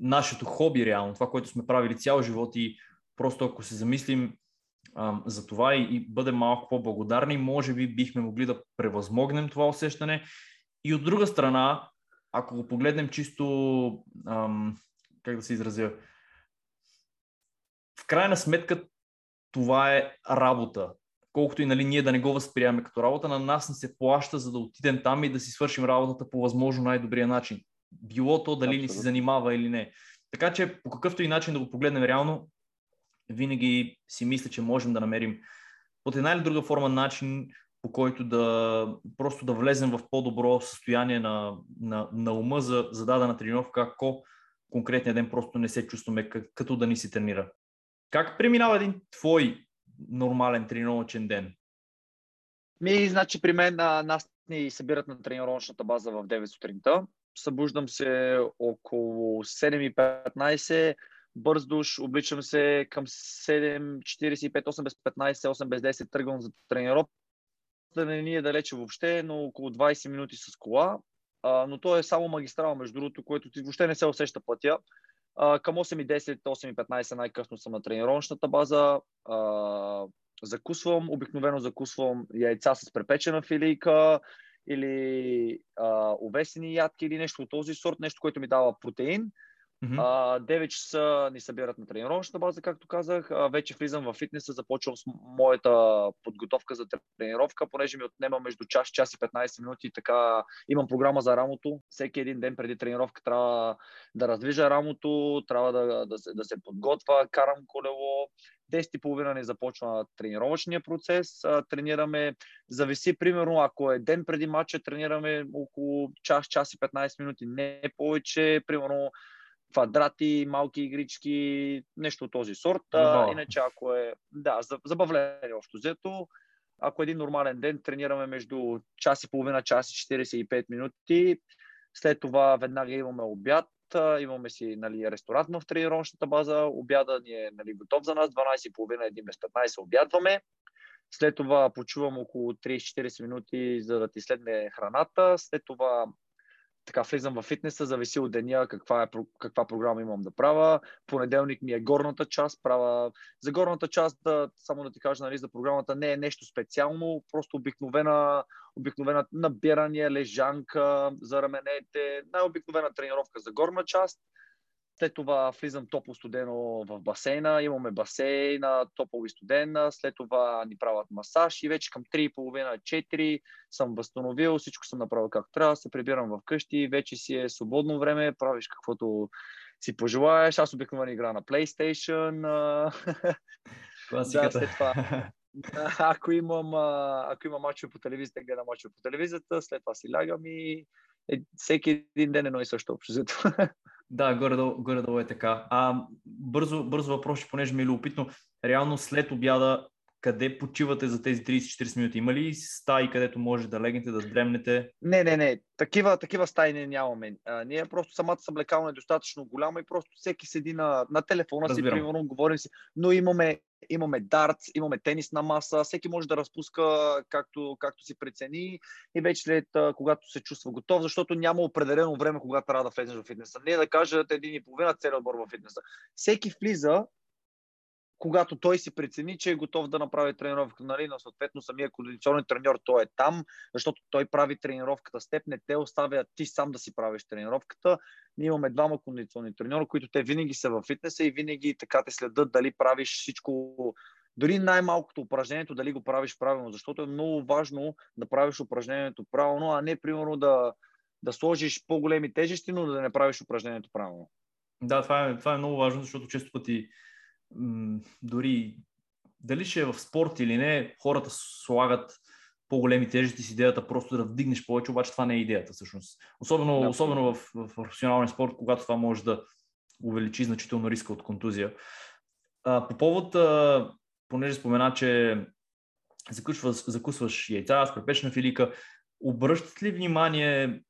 нашето хоби реално, това, което сме правили цял живот и просто ако се замислим за това и, и бъдем малко по-благодарни, може би бихме могли да превъзмогнем това усещане. И от друга страна, ако го погледнем чисто, ам, как да се изразя, в крайна сметка това е работа колкото и нали, ние да не го възприемаме като работа, на нас не се плаща, за да отидем там и да си свършим работата по възможно най-добрия начин. Било то дали ни се занимава или не. Така че по какъвто и начин да го погледнем реално, винаги си мисля, че можем да намерим под една или друга форма начин, по който да просто да влезем в по-добро състояние на, на, на ума за, за дадена тренировка, ако конкретния ден просто не се чувстваме като да ни се тренира. Как преминава един твой нормален тренировъчен ден? Ми, значи при мен а, нас ни събират на тренировъчната база в 9 сутринта. Събуждам се около 7.15, бърз душ, обличам се към 7.45, 8 без 15, 8 без 10, тръгвам за тренировка. Да не ни е далече въобще, но около 20 минути с кола. А, но то е само магистрала, между другото, което ти въобще не се усеща пътя. А, към 8.10, 8.15 най-късно съм на тренировъчната база. А, закусвам, обикновено закусвам яйца с препечена филийка или а, овесени ядки или нещо от този сорт, нещо, което ми дава протеин. А, 9 часа ни събират на тренировъчната база, както казах. Вече влизам в фитнеса, започвам с моята подготовка за тренировка, понеже ми отнема между час, час и 15 минути. Така имам програма за рамото. Всеки един ден преди тренировка трябва да раздвижа рамото, трябва да, да, се, да се подготвя, карам колело. 10.30 ни започва тренировъчния процес. Тренираме, зависи, примерно, ако е ден преди матча, тренираме около час, час и 15 минути, не повече. Примерно, квадрати, малки игрички, нещо от този сорт. А, иначе, ако е да, забавление общо взето, ако един нормален ден, тренираме между час и половина, час и 45 минути. След това веднага имаме обяд, имаме си нали, ресторант в тренировъчната база, обяда ни е нали, готов за нас, 12.30, 1 без 15 обядваме. След това почувам около 30-40 минути, за да ти следне храната. След това така влизам в фитнеса, зависи от деня каква, е, каква програма имам да правя. Понеделник ми е горната част, правя... За горната част, да, само да ти кажа, нали, за програмата не е нещо специално, просто обикновена, обикновена набиране, лежанка за раменете, най-обикновена тренировка за горна част. След това влизам топло студено в басейна, имаме басейна, топло и студена, след това ни правят масаж и вече към 3.30-4 съм възстановил, всичко съм направил както трябва, се прибирам в къщи, вече си е свободно време, правиш каквото си пожелаеш. Аз обикновено игра на PlayStation. [LAUGHS] Класиката. Да, след това. Ако имам, ако имам мачове по телевизията, гледам мачове по телевизията, след това си лягам и е, всеки един ден едно и също общо. Да, горе-долу, горе-долу е така. А, бързо, бързо въпрос, понеже ми е любопитно. Реално след обяда, къде почивате за тези 30-40 минути? Има ли стаи, където може да легнете, да здремнете? Не, не, не. Такива, такива стаи не нямаме. А, ние просто самата съблекална е достатъчно голяма и просто всеки седи на, на телефона Разбирам. си, примерно, говорим си. Но имаме, имаме дартс, имаме тенисна маса, всеки може да разпуска както, както си прецени и вече след когато се чувства готов, защото няма определено време, когато трябва да влезеш в фитнеса. Не да кажат един и половина целият отбор в фитнеса. Всеки влиза когато той си прецени, че е готов да направи тренировка, нали, но съответно самия кондиционен треньор, той е там, защото той прави тренировката с теб, не те оставя ти сам да си правиш тренировката. Ние имаме двама кондиционни треньора, които те винаги са във фитнеса и винаги така те следят дали правиш всичко дори най-малкото упражнението дали го правиш правилно, защото е много важно да правиш упражнението правилно, а не примерно да, да сложиш по-големи тежести, но да не правиш упражнението правилно. Да, това е, това е много важно, защото често пъти м- дори дали ще е в спорт или не, хората слагат по-големи тежести с идеята просто да вдигнеш повече, обаче това не е идеята всъщност. Особено, да, особено в, в професионалния спорт, когато това може да увеличи значително риска от контузия. А, по повод, а, понеже спомена, че закусваш, закусваш яйца с препечна филика, обръщат ли внимание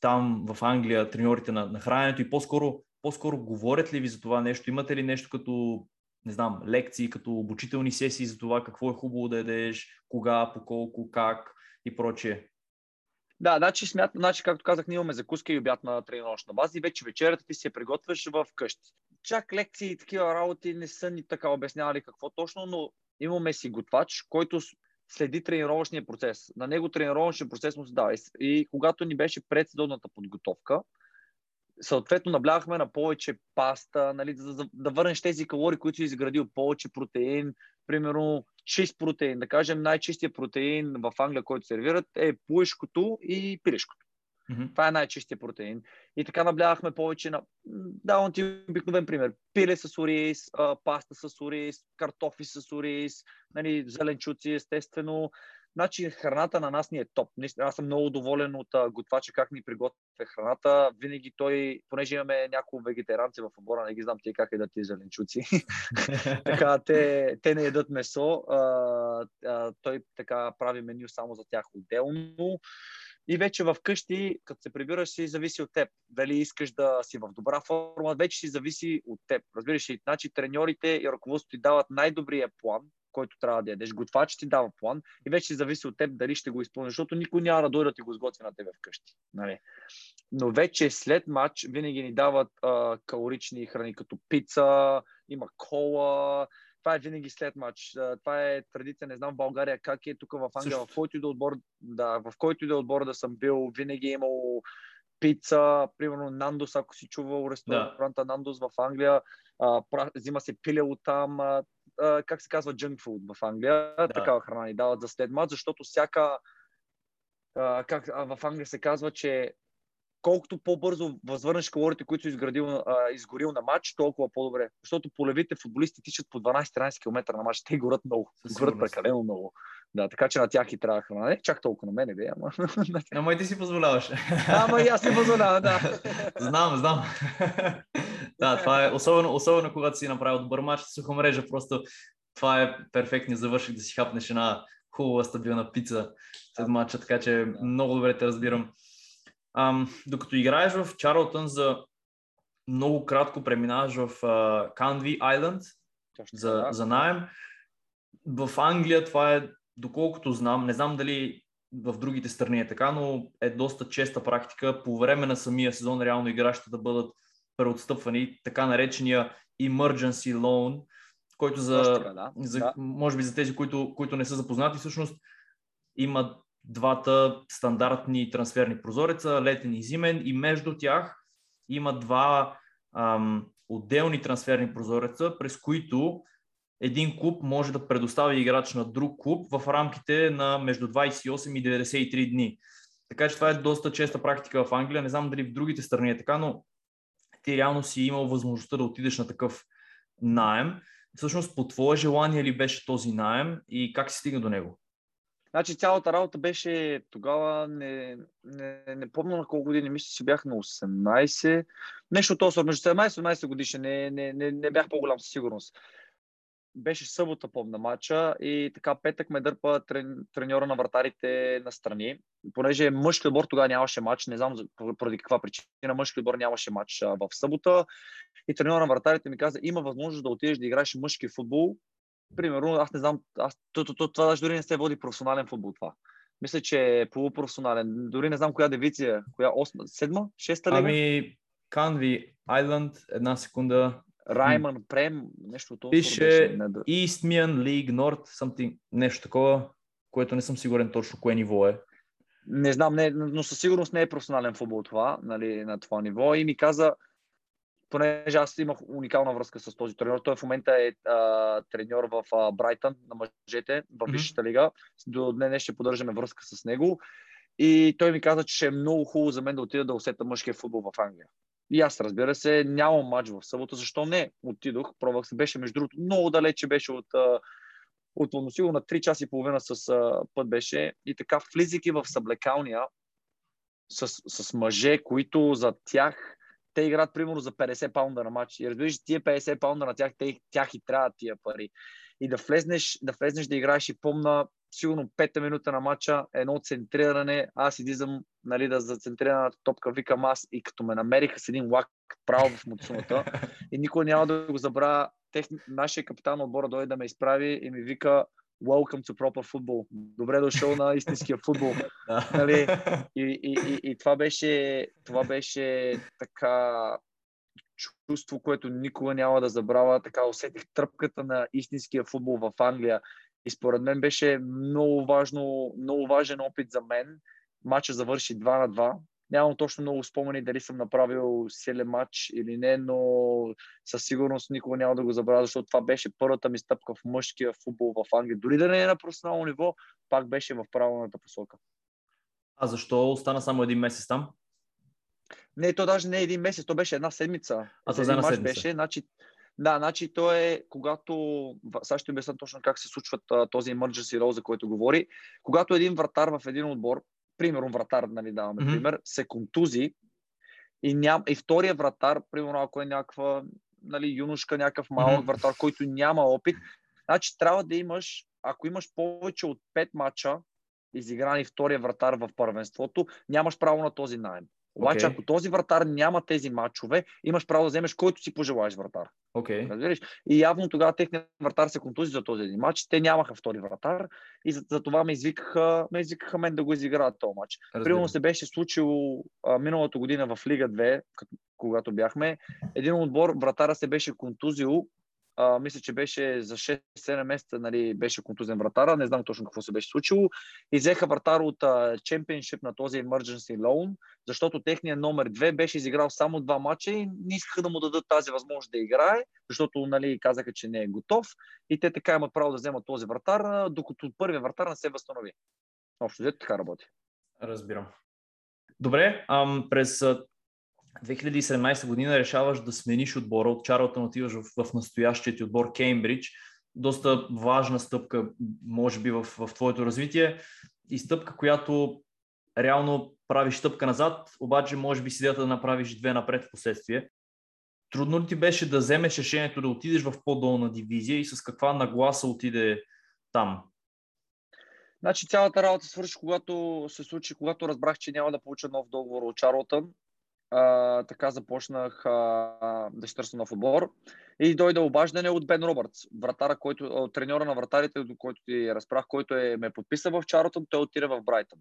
там в Англия треньорите на, на храненето и по-скоро, по-скоро говорят ли ви за това нещо? Имате ли нещо като не знам, лекции, като обучителни сесии за това какво е хубаво да ядеш, кога, по колко, как и прочие. Да, значи, смят, значи, както казах, ние имаме закуска и обяд на тренировъчна база и вече вечерята ти се приготвяш в къщи. Чак лекции и такива работи не са ни така обяснявали какво точно, но имаме си готвач, който следи тренировъчния процес. На него тренировъчния процес му се дава. И когато ни беше председодната подготовка, съответно наблягахме на повече паста, нали, да, да, да върнеш тези калории, които си изградил, повече протеин, примерно чист протеин. Да кажем, най-чистия протеин в Англия, който сервират, е пуешкото и пилешкото. Mm-hmm. Това е най-чистия протеин. И така наблягахме повече на... Давам ти обикновен пример. Пиле с ориз, паста с ориз, картофи с ориз, нали, зеленчуци, естествено. Значи храната на нас ни е топ. Аз съм много доволен от готвача как ни приготвя храната. Винаги той, понеже имаме няколко вегетаранци в обора, не ги знам ти как едат ти зеленчуци. [LAUGHS] така, те, те не едат месо. А, а, той така прави меню само за тях отделно. И вече в къщи, като се прибираш, си зависи от теб. Дали искаш да си в добра форма, вече си зависи от теб. Разбираш ли? Значи треньорите и ръководството ти дават най-добрия план, който трябва да ядеш. Готвач ти дава план и вече зависи от теб дали ще го изпълниш, защото никой няма да дойде да ти го сготви на тебе вкъщи. Нали? Но вече след матч винаги ни дават а, калорични храни, като пица, има кола, това е винаги след матч. Това е традиция, не знам в България как е тук в Англия, в който и да отбор, да, в който и да отбор да съм бил, винаги е имало пица, примерно Нандос, ако си чувал ресторанта да. Нандос в Англия, а, взима се пиле от там, а, а, как се казва, junk food в Англия, да. такава храна ни дават за след мач, защото всяка, а, как а, в Англия се казва, че колкото по-бързо възвърнеш калориите, които си изградил, а, изгорил на матч, толкова по-добре. Защото полевите футболисти тичат по 12-13 км на матч. Те горят много. горят прекалено много. Да, така че на тях и трябва храна. Не чак толкова на мене, бе, ама... [LAUGHS] Ама и ти си позволяваш. Ама и аз си позволявам, да. знам, знам. Да, това е особено, особено когато си направил добър матч с суха мрежа, просто това е перфектният завършик да си хапнеш една хубава стабилна пица след матча, така че много добре те разбирам. Ам, докато играеш в Чарлтън за много кратко преминаваш в Канви uh, Айленд за, да. за найем. В Англия това е, доколкото знам, не знам дали в другите страни е така, но е доста честа практика по време на самия сезон реално игращите да бъдат преотстъпвани, така наречения emergency loan, който за, да. за да. може би за тези, които, които не са запознати, всъщност има двата стандартни трансферни прозореца, летен и зимен, и между тях има два ам, отделни трансферни прозореца, през които един клуб може да предостави играч на друг клуб в рамките на между 28 и 93 дни. Така че това е доста честа практика в Англия. Не знам дали в другите страни е така, но ти реално си имал възможността да отидеш на такъв найем. Всъщност по твое желание ли беше този найем и как си стигна до него? Значи цялата работа беше тогава, не, не, не помня на колко години, мисля, че бях на 18. Нещо толкова, между 17 и 18 годишни, не, не, не, не бях по-голям със сигурност. Беше събота, помна матча и така петък ме дърпа трен, треньора на вратарите на страни. Понеже мъжки отбор тогава нямаше матч, не знам поради каква причина, мъжки отбор нямаше матч в събота. И треньора на вратарите ми каза, има възможност да отидеш да играеш мъжки футбол примерно, аз не знам, аз, то, то, то, това даже дори не се води професионален футбол това. Мисля, че е полупрофесионален. Дори не знам коя дивизия, коя осма, седма, шеста лига? Ами, Канви Айленд, една секунда. Райман Прем, нещо това. Пише Eastmian League North, something, нещо такова, което не съм сигурен точно кое ниво е. Не знам, не, но със сигурност не е професионален футбол това, нали, на това ниво. И ми каза, понеже аз имах уникална връзка с този треньор. Той в момента е а, треньор в а, Брайтън на мъжете в Висшата лига. До днес ще поддържаме връзка с него. И той ми каза, че ще е много хубаво за мен да отида да усета мъжкия футбол в Англия. И аз, разбира се, нямам матч в събота. Защо не? Отидох, пробвах се. Беше, между другото, много далече беше от, от сигурно на 3 часа и половина с път беше. И така, влизайки в съблекалния с, с мъже, които за тях те играят примерно за 50 паунда на матч. И разбираш, тия 50 паунда на тях, те, тях и трябва тия пари. И да влезнеш, да влезнеш да играеш и помна сигурно пета минута на матча, едно центриране, аз идизам нали, да зацентрирана топка, викам аз и като ме намериха с един лак право в муцуната и никой няма да го забравя. Тех, нашия капитан на отбора дойде да ме изправи и ми вика Welcome to proper football. Добре дошъл на истинския футбол. нали? и, и, и, и това, беше, това беше така чувство, което никога няма да забравя. Така усетих тръпката на истинския футбол в Англия. И според мен беше много, важно, много важен опит за мен. Матча завърши 2 на 2 Нямам точно много спомени дали съм направил силен матч или не, но със сигурност никога няма да го забравя, защото това беше първата ми стъпка в мъжкия футбол в Англия. Дори да не е на професионално ниво, пак беше в правилната посока. А защо остана само един месец там? Не, то даже не е един месец, то беше една седмица. А това една седмица. беше, значи, да, значи то е, когато, сега ще обясня точно как се случва този emergency role, за който говори. Когато един вратар в един отбор примерно вратар, нали, даваме mm-hmm. пример, се контузи и, ням, и втория вратар, примерно ако е някаква нали, юношка, някакъв малък mm-hmm. вратар, който няма опит, значи трябва да имаш, ако имаш повече от 5 мача, изиграни втория вратар в първенството, нямаш право на този найем. Обаче, okay. ако този вратар няма тези матчове, имаш право да вземеш който си пожелаеш вратар. Okay. Разбираш? И явно тогава техният вратар се контузи за този един матч. Те нямаха втори вратар и за, за това ме извикаха, ме извикаха мен да го изиграят този матч. Примерно се беше случило а, миналата година в Лига 2, когато бяхме. Един отбор, вратара се беше контузил а, мисля, че беше за 6-7 месеца, нали, беше контузен вратара, не знам точно какво се беше случило. И взеха вратар от Чемпионшип на този Emergency Loan защото техният номер 2 беше изиграл само два мача и не искаха да му дадат тази възможност да играе, защото нали, казаха, че не е готов и те така имат право да вземат този вратар, докато първият вратар не се възстанови. Общо взето така работи. Разбирам. Добре, ам, през 2017 година решаваш да смениш отбора, от Чарлтън отиваш в, в настоящия ти отбор Кеймбридж. Доста важна стъпка, може би, в, в твоето развитие и стъпка, която реално правиш стъпка назад, обаче може би си идеята да направиш две напред в последствие. Трудно ли ти беше да вземеш решението да отидеш в по-долна дивизия и с каква нагласа отиде там? Значи цялата работа свърши, когато се случи, когато разбрах, че няма да получа нов договор от Чарлтън. А, така започнах а, да ще търся нов отбор. И дойде обаждане от Бен Робъртс, вратара, който, треньора на вратарите, до който ти разправях, който е, ме подписа в Чарлтън, той отиде в Брайтън.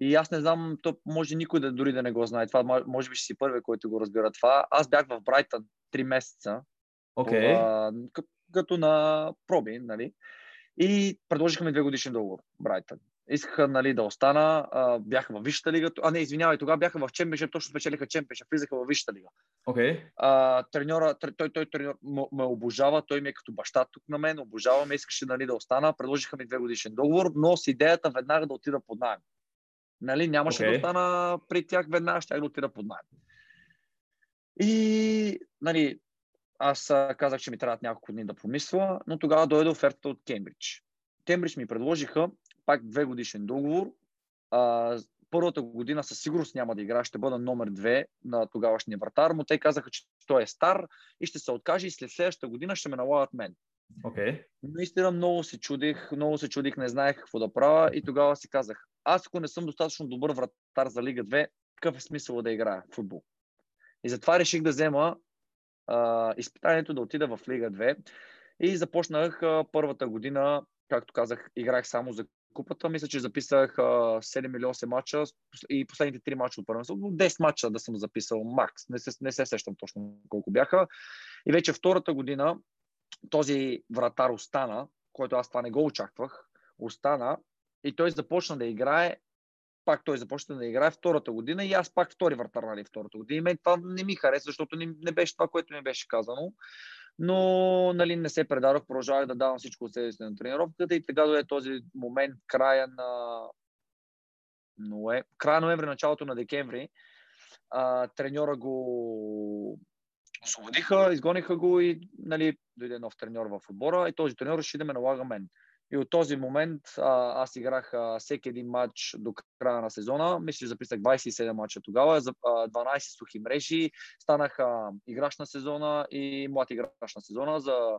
И аз не знам, то може никой да дори да не го знае. Това може би ще си първи, който го разбира това. Аз бях в Брайтън 3 месеца. Okay. А, като, като на проби, нали? И предложиха ми две годишен договор, Брайтън. Искаха нали, да остана, а, бяха в Висшата лига. А, не, извинявай, тогава бяха в Чемпионшип, точно спечелиха Чемпионшип, влизаха в Висшата лига. Okay. А, треньора, той, той, той треньор ме обожава, той ми е като баща тук на мен, обожава ме, искаше нали, да остана. Предложиха ми две годишен договор, но с идеята веднага да отида под найем. Нали, нямаше okay. да остана при тях веднага, ще да отида под найем. И нали, аз казах, че ми трябват няколко дни да помисля, но тогава дойде офертата от Кембридж. Кембридж ми предложиха пак две годишен договор. А, първата година със сигурност няма да игра, ще бъда номер две на тогавашния вратар, но те казаха, че той е стар и ще се откаже и след следващата година ще ме налагат мен. Okay. Наистина много се чудих, много се чудих, не знаех какво да правя и тогава си казах, аз ако не съм достатъчно добър вратар за Лига 2, какъв е смисъл да играя в футбол? И затова реших да взема а, изпитанието да отида в Лига 2 и започнах а, първата година, както казах, играх само за купата. Мисля, че записах а, 7 или 8 мача и последните 3 мача от първенството. 10 мача да съм записал макс. Не се, не се сещам точно колко бяха. И вече втората година този вратар остана, който аз това не го очаквах, остана и той започна да играе пак той започна да играе втората година и аз пак втори вратар нали, втората година. И мен това не ми хареса, защото не, не беше това, което ми беше казано. Но нали, не се предадох, продължавах да давам всичко от себе си на тренировката и сега дойде този момент, края на Ноe... края ноември, началото на декември. А, треньора го освободиха, изгониха го и нали, дойде нов треньор в отбора и този треньор реши да ме налага мен. И от този момент а, аз играх а, всеки един матч до края на сезона. Мисля, записах 27 матча тогава, за, а, 12 сухи мрежи. Станах а, играч на сезона и млад играч на сезона за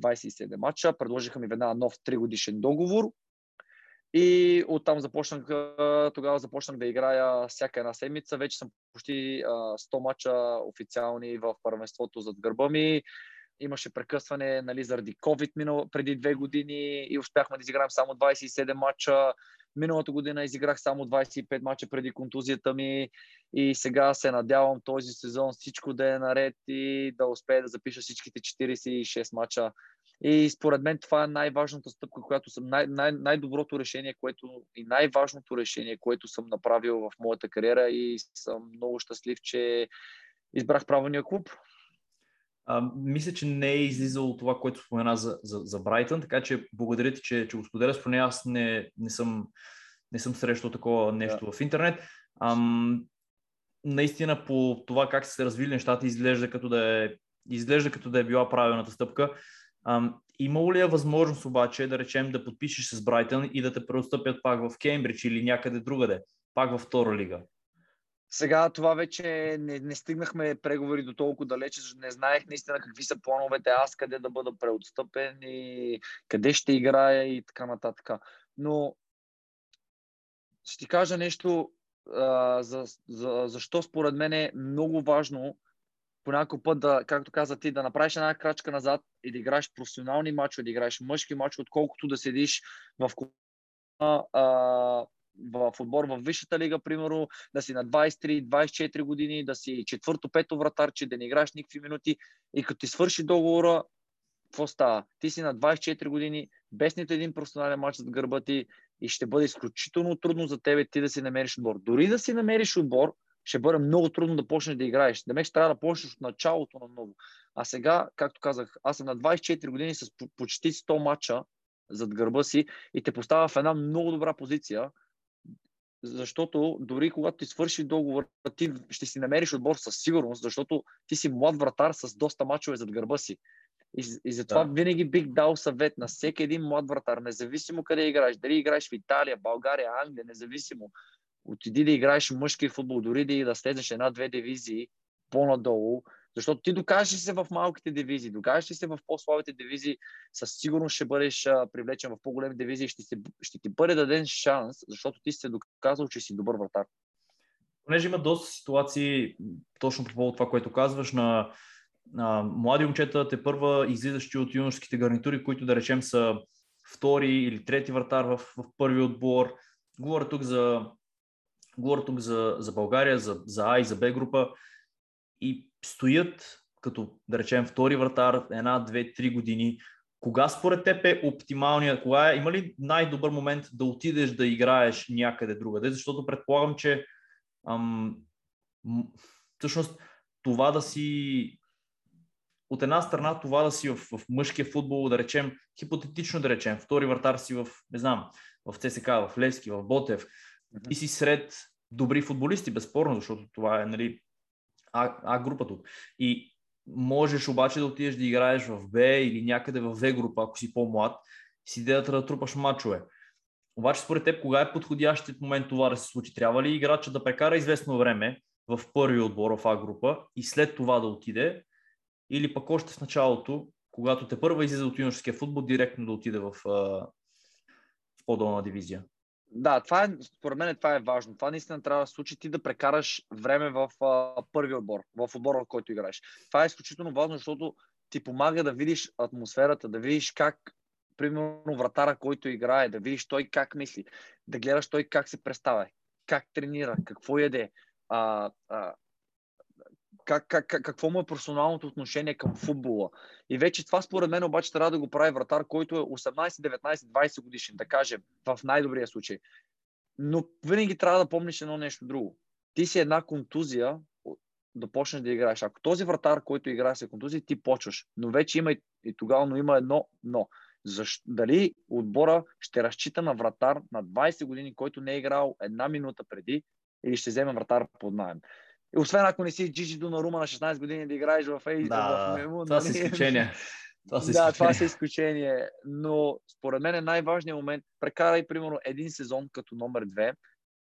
27 матча. Предложиха ми веднага нов 3 годишен договор. И оттам започнах, тогава започнах да играя всяка една седмица. Вече съм почти 100 мача официални в първенството зад гърба ми имаше прекъсване нали, заради COVID минало, преди две години и успяхме да изиграем само 27 мача. Миналата година изиграх само 25 мача преди контузията ми и сега се надявам този сезон всичко да е наред и да успея да запиша всичките 46 мача. И според мен това е най-важната стъпка, която съм, най- най- най-доброто решение, което и най-важното решение, което съм направил в моята кариера и съм много щастлив, че избрах правилния клуб. А, мисля, че не е излизало това, което спомена за, за, за Брайтън, така че благодаря ти, че, че го споделяш. Поне аз не, не, съм, не съм срещал такова нещо да. в интернет. Ам, наистина по това как се развили нещата изглежда като да е, изглежда като да е била правилната стъпка. Ам, имало ли е възможност обаче да речем да подпишеш с Брайтън и да те преотстъпят пак в Кембридж или някъде другаде, пак във втора лига? Сега това вече не, не стигнахме преговори до толкова далече, защото не знаех наистина какви са плановете аз, къде да бъда преотстъпен и къде ще играя и така нататък. Но ще ти кажа нещо, а, за, за, защо според мен е много важно по някой път, да, както каза ти, да направиш една крачка назад и да играеш професионални мачове, да играеш мъжки мачове, отколкото да седиш в а, в отбор в Висшата лига, примерно, да си на 23-24 години, да си четвърто-пето вратарче, да не играеш никакви минути и като ти свърши договора, какво става? Ти си на 24 години, без нито един професионален матч зад гърба ти и ще бъде изключително трудно за тебе ти да си намериш отбор. Дори да си намериш отбор, ще бъде много трудно да почнеш да играеш. Да ще трябва да почнеш от началото на ново. А сега, както казах, аз съм на 24 години с почти 100 мача зад гърба си и те поставя в една много добра позиция, защото дори когато ти свърши договор, ти ще си намериш отбор със сигурност, защото ти си млад вратар с доста мачове зад гърба си. И, и затова да. винаги бих дал съвет на всеки един млад вратар, независимо къде играеш, дали играеш в Италия, България, Англия, независимо. Отиди да играеш мъжки футбол, дори да, и да слезеш една-две дивизии по-надолу, защото ти докажеш се в малките дивизии, докажеш се в по-слабите дивизии, със сигурност ще бъдеш привлечен в по-големи дивизии и ще, ще ти бъде даден шанс, защото ти се доказал, че си добър вратар. Понеже има доста ситуации, точно по повод това, което казваш, на а, млади момчета, те първа излизащи от юношеските гарнитури, които да речем са втори или трети вратар в, в първи отбор. Говоря тук за, говоря тук за, за България, за, за А и за Б група и стоят като, да речем, втори вратар една, две, три години. Кога според теб е оптималният, кога е, има ли най-добър момент да отидеш да играеш някъде другаде? Защото предполагам, че ам, всъщност това да си от една страна това да си в, в мъжкия футбол, да речем, хипотетично да речем, втори вратар си в, не знам, в ЦСК, в Левски, в Ботев, mm-hmm. и си сред добри футболисти, безспорно, защото това е нали, а, а група. И можеш обаче да отидеш да играеш в Б или някъде в В група, ако си по-млад, с идеята да трупаш мачове. Обаче според теб, кога е подходящият момент това да се случи? Трябва ли играча да прекара известно време в първи отбор в А група и след това да отиде или пък още в началото, когато те първа излиза от юношеския футбол, директно да отиде в, в по-долна дивизия. Да, това е, според мен това е важно. Това наистина трябва да случи ти да прекараш време в а, първи отбор, в отбора, в който играеш. Това е изключително важно, защото ти помага да видиш атмосферата, да видиш как, примерно, вратара, който играе, да видиш той как мисли, да гледаш той как се представя, как тренира, какво яде, а, а, как, как, как, какво му е професионалното отношение към футбола. И вече това според мен обаче трябва да го прави вратар, който е 18, 19, 20 годишен, да кажем, в най-добрия случай. Но винаги трябва да помниш едно нещо друго. Ти си една контузия да почнеш да играеш. Ако този вратар, който играе с контузия, ти почваш. Но вече има и тогава, но има едно но. Защо, дали отбора ще разчита на вратар на 20 години, който не е играл една минута преди, или ще вземе вратар под найем. Освен ако не си Джиджи Рума на 16 години да играеш в Ей, да, в Мему. Това нали? са изключения. Това са да, това са изключения. Но според мен е най-важният момент. Прекарай, примерно, един сезон като номер две,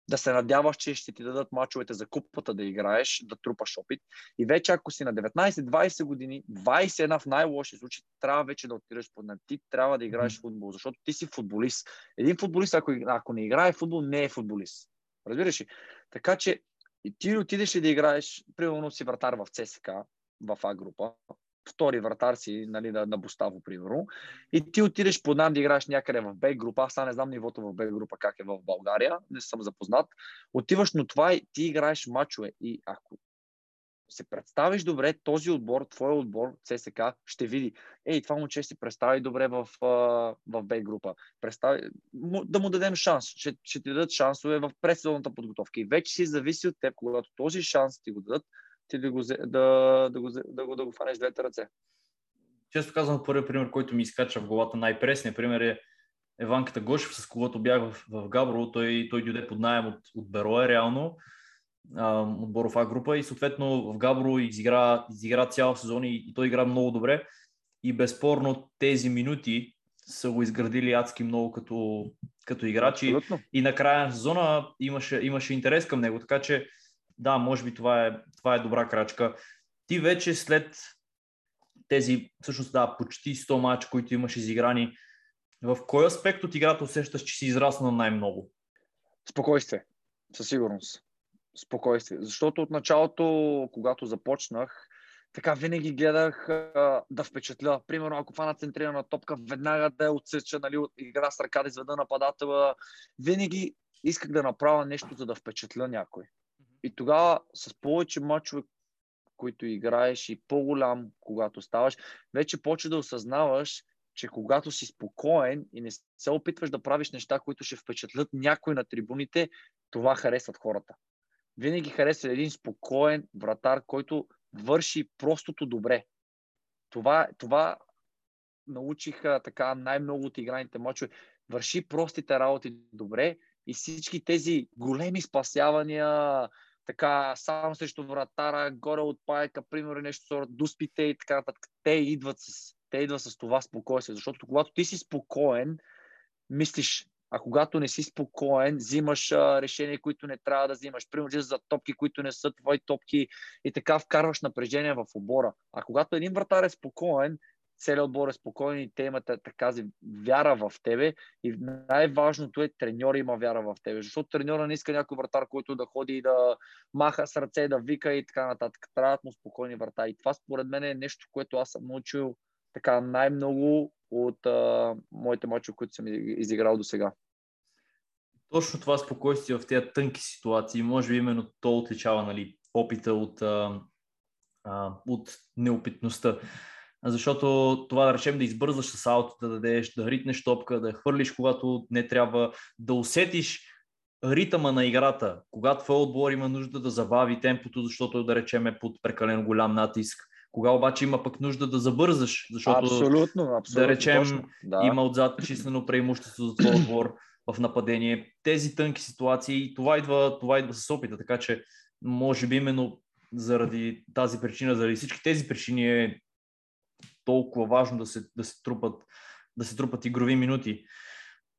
да се надяваш, че ще ти дадат мачовете за купата да играеш, да трупаш опит. И вече ако си на 19-20 години, 21 в най-лоши случаи, трябва вече да отидеш под мен. Ти трябва да играеш футбол, защото ти си футболист. Един футболист, ако, ако не играе футбол, не е футболист. Разбираш ли? Така че и ти отидеш ли да играеш, примерно си вратар в ЦСК, в А група, втори вратар си нали, на, на Буставо, примерно, и ти отидеш по да играеш някъде в Б група, аз не знам нивото в Б група как е в България, не съм запознат, отиваш, но това и ти играеш мачове. И ако се представиш добре, този отбор, твой отбор, ЦСК, ще види, ей, това момче си представи добре в, в Б група. Представи, да му дадем шанс. Ще, ще ти дадат шансове в предсезонната подготовка. И вече си зависи от теб, когато този шанс ти го дадат, ти да го, да, да го, да го, да го фанеш двете ръце. Често казвам, първият пример, който ми изкача в главата най-пресният пример е Еванката Гошев, с когото бях в, в Габрово. Той, той дойде под найем от, от Бероя реално отборов А група и съответно в Габро изигра, изигра цял сезон и, и той игра много добре и безспорно тези минути са го изградили адски много като, като играчи Абсолютно. и на края на сезона имаше, имаше интерес към него, така че да, може би това е, това е добра крачка. Ти вече след тези, всъщност да, почти 100 мача, които имаш изиграни, в кой аспект от играта усещаш, че си израснал най-много? Спокойствие, със сигурност спокойствие. Защото от началото, когато започнах, така винаги гледах а, да впечатля. Примерно, ако фана центрирана топка, веднага да я отсеча, нали, игра с ръка да изведа нападателя. Винаги исках да направя нещо, за да впечатля някой. И тогава с повече мачове, които играеш и по-голям, когато ставаш, вече почва да осъзнаваш, че когато си спокоен и не се опитваш да правиш неща, които ще впечатлят някой на трибуните, това харесват хората. Винаги харесва един спокоен вратар, който върши простото добре. Това, това научиха така най-много от играните мачове. Върши простите работи добре и всички тези големи спасявания, така само срещу вратара, горе от пайка, примерно нещо дуспите и така нататък. Те идват с, те идват с това спокойствие, защото когато ти си спокоен, мислиш, а когато не си спокоен, взимаш а, решения, които не трябва да взимаш. Примерно за топки, които не са твои топки и така вкарваш напрежение в обора. А когато един вратар е спокоен, целият отбор е спокоен и те имат така вяра в тебе. И най-важното е треньора има вяра в тебе. Защото треньора не иска някой вратар, който да ходи и да маха с ръце, да вика и така нататък. Трябват му спокойни врата. И това според мен е нещо, което аз съм научил така най-много от а, моите мачове, които съм изиграл до сега. Точно това спокойствие в тези тънки ситуации, може би именно то отличава нали, опита от, а, а, от неопитността. Защото това да речем да избързаш с ауто, да дадеш, да ритнеш топка, да хвърлиш когато не трябва, да усетиш ритъма на играта, когато твой отбор има нужда да забави темпото, защото да речем е под прекалено голям натиск. Кога обаче има пък нужда да забързаш, защото абсолютно, абсолютно, да речем да. има отзад числено преимущество за твой отбор в нападение. Тези тънки ситуации, това идва, това идва с опита, така че може би именно заради тази причина, заради всички тези причини е толкова важно да се, да се, трупат, да се трупат игрови минути.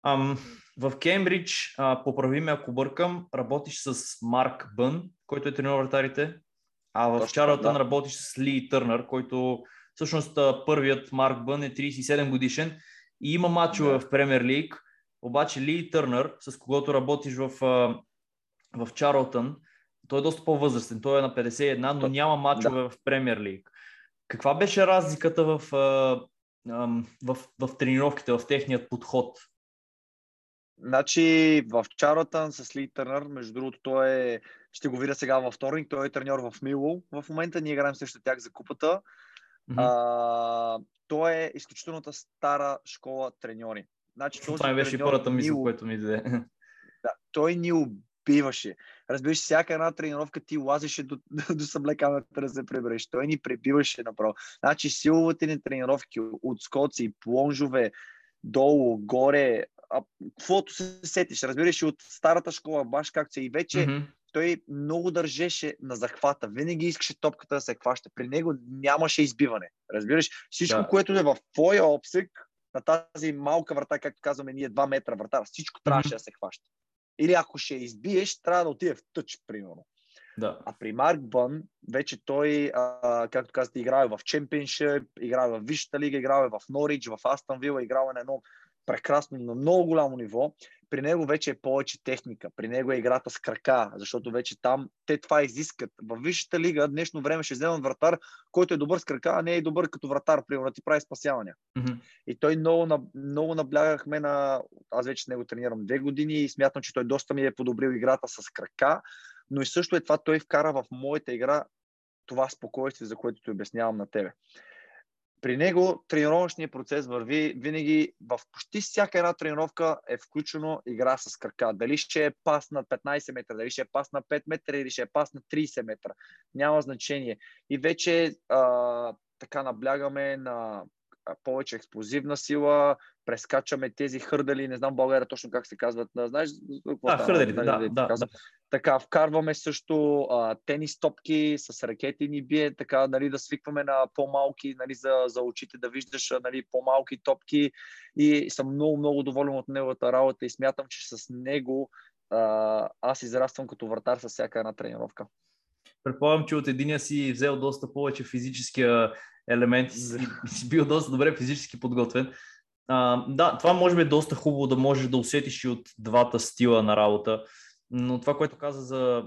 Ам, в Кембридж, а, поправи ме ако бъркам, работиш с Марк Бън, който е тренер вратарите, а в Чарлтън да. работиш с Ли Търнър, който всъщност първият Марк Бън е 37 годишен и има матчове да. в Премьер Лиг, обаче Ли Търнър, с когото работиш в, в Чарлтън, той е доста по-възрастен, той е на 51, но няма матчове да. в Премьер Лиг. Каква беше разликата в, в, в, в тренировките, в техният подход? Значи в Чарлтън с Ли Търнър, между другото, той е, ще го видя сега във вторник, той е треньор в Мило. В момента ние играем срещу тях за купата. Mm-hmm. А, той е изключителната стара школа треньори. Значи, Това ми беше първата мисъл, което ми даде. Да, той ни убиваше. Разбираш, всяка една тренировка ти лазеше до, [LAUGHS] до съблеканата да се пребереш. Той ни пребиваше направо. Значи силовите ни тренировки от скоци, плонжове, долу, горе, а, каквото се сетиш, разбираш, от старата школа, баш както и вече mm-hmm. той много държеше на захвата. Винаги искаше топката да се хваща. При него нямаше избиване. Разбираш, всичко, да. което е в твоя обсек, на тази малка врата, както казваме ние, 2 метра врата, всичко трябваше mm-hmm. да се хваща. Или ако ще избиеш, трябва да отиде в тъч, примерно. Да. А при Марк Бън, вече той, а, както казахте, играе в Чемпионшип, играе в Висшата лига, играе в Норич, в Астон Вила, играе на едно прекрасно, на много голямо ниво. При него вече е повече техника. При него е играта с крака, защото вече там те това изискат. В Висшата лига днешно време ще вземат вратар, който е добър с крака, а не е добър като вратар, примерно, ти прави спасявания. Mm-hmm. И той много, много наблягахме на... Аз вече с него тренирам две години и смятам, че той доста ми е подобрил играта с крака, но и също е това, той вкара в моята игра това спокойствие, за което ти обяснявам на тебе. При него тренировъчният процес върви винаги в почти всяка една тренировка е включено игра с крака. Дали ще е пас на 15 метра, дали ще е пас на 5 метра или ще е пас на 30 метра. Няма значение. И вече а, така наблягаме на повече експлозивна сила, прескачаме тези хърдали, не знам България точно как се казват. Знаеш какво а, хърдали, да, да, да, да. Така, вкарваме също а, тенис топки с ракети ни бие, така нали, да свикваме на по-малки, нали, за, за очите да виждаш нали, по-малки топки и съм много, много доволен от неговата работа и смятам, че с него а, аз израствам като вратар с всяка една тренировка. Предполагам, че от единия си взел доста повече физическия елемент и си, бил доста добре физически подготвен. А, да, това може би е доста хубаво да можеш да усетиш и от двата стила на работа, но това, което каза за,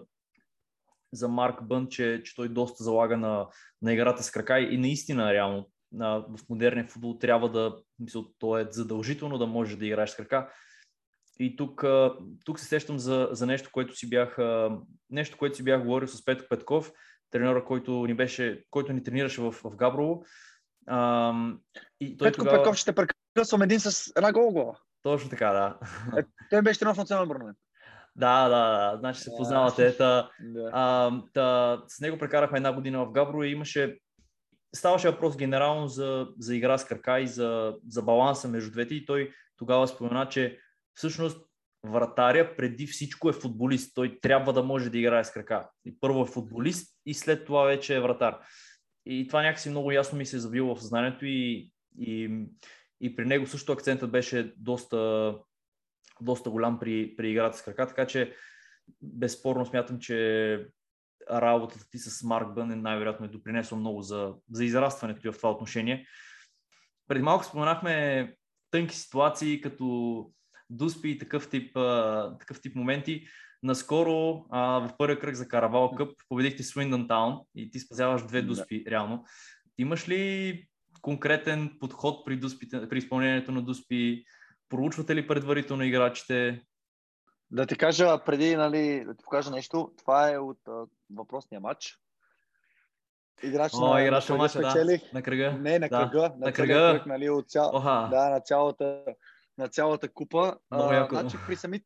за Марк Бън, че, че той доста залага на, на играта с крака и наистина реално на, в модерния футбол трябва да, мисля, то е задължително да можеш да играеш с крака. И тук, тук се сещам за, за нещо, което си бях, нещо, което си бях говорил с Петко Петков, тренера, който ни, беше, който ни тренираше в, в Габрово. Ам, и той Петко тогава... Пеков ще прекъсвам един с една гол гола. Точно така, да. Е, той беше тренер в национален нали? да, да, да. Значи се Да. познавате. Та, а, та, с него прекарахме една година в Габро и имаше ставаше въпрос генерално за, за игра с крака и за, за баланса между двете и той тогава спомена, че всъщност вратаря преди всичко е футболист. Той трябва да може да играе с крака. И първо е футболист и след това вече е вратар. И това някакси много ясно ми се е завило в съзнанието и, и, и при него също акцентът беше доста, доста голям при, при играта с крака, така че безспорно смятам, че работата ти с Марк Бън е най-вероятно е допринесло много за, за израстването ти в това отношение. Преди малко споменахме тънки ситуации, като дуспи и такъв тип, а, такъв тип моменти. Наскоро а, в първия кръг за Каравал Къп победихте Свиндън Таун и ти спазяваш две Да. дуспи, реално. Имаш ли конкретен подход при, дуспите, при изпълнението на дуспи? Проучвате ли предварително играчите? Да ти кажа, преди нали, да ти покажа нещо, това е от а, въпросния матч. Играч О, на, играч на матча, да. На кръга? Не, на Да. кръга. На, На кръга. кръг, нали, от цял... Оха. Да, на цялата, на цялата купа. Много А, значи, при, сами,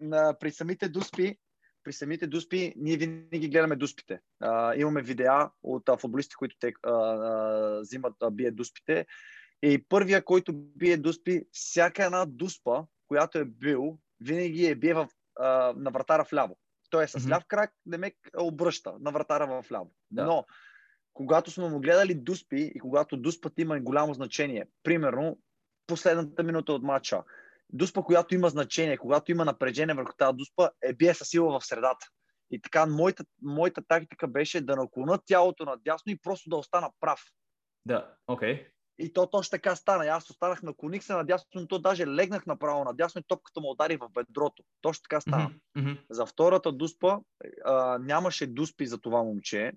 на, при самите дуспи, при самите дуспи, ние винаги гледаме дуспите. А, имаме видеа от а, футболисти, които те а, а, взимат, а, бият дуспите. И първия, който бие дуспи, всяка една дуспа, която е бил, винаги е бие в, а, на вратара вляво. Той е с ляв крак, демек обръща на вратара в ляво. Да. Но, когато сме му гледали дуспи и когато дуспът има голямо значение, примерно, последната минута от матча, дуспа, която има значение, когато има напрежение върху тази дуспа, е бие със сила в средата. И така, моята, моята тактика беше да наклона тялото надясно и просто да остана прав. Да, окей. И то точно така стана. И Аз останах, наклоних се надясно, но то даже легнах направо надясно и топката му удари в бедрото. Точно така стана. Мгм. За втората дуспа а, нямаше дуспи за това момче,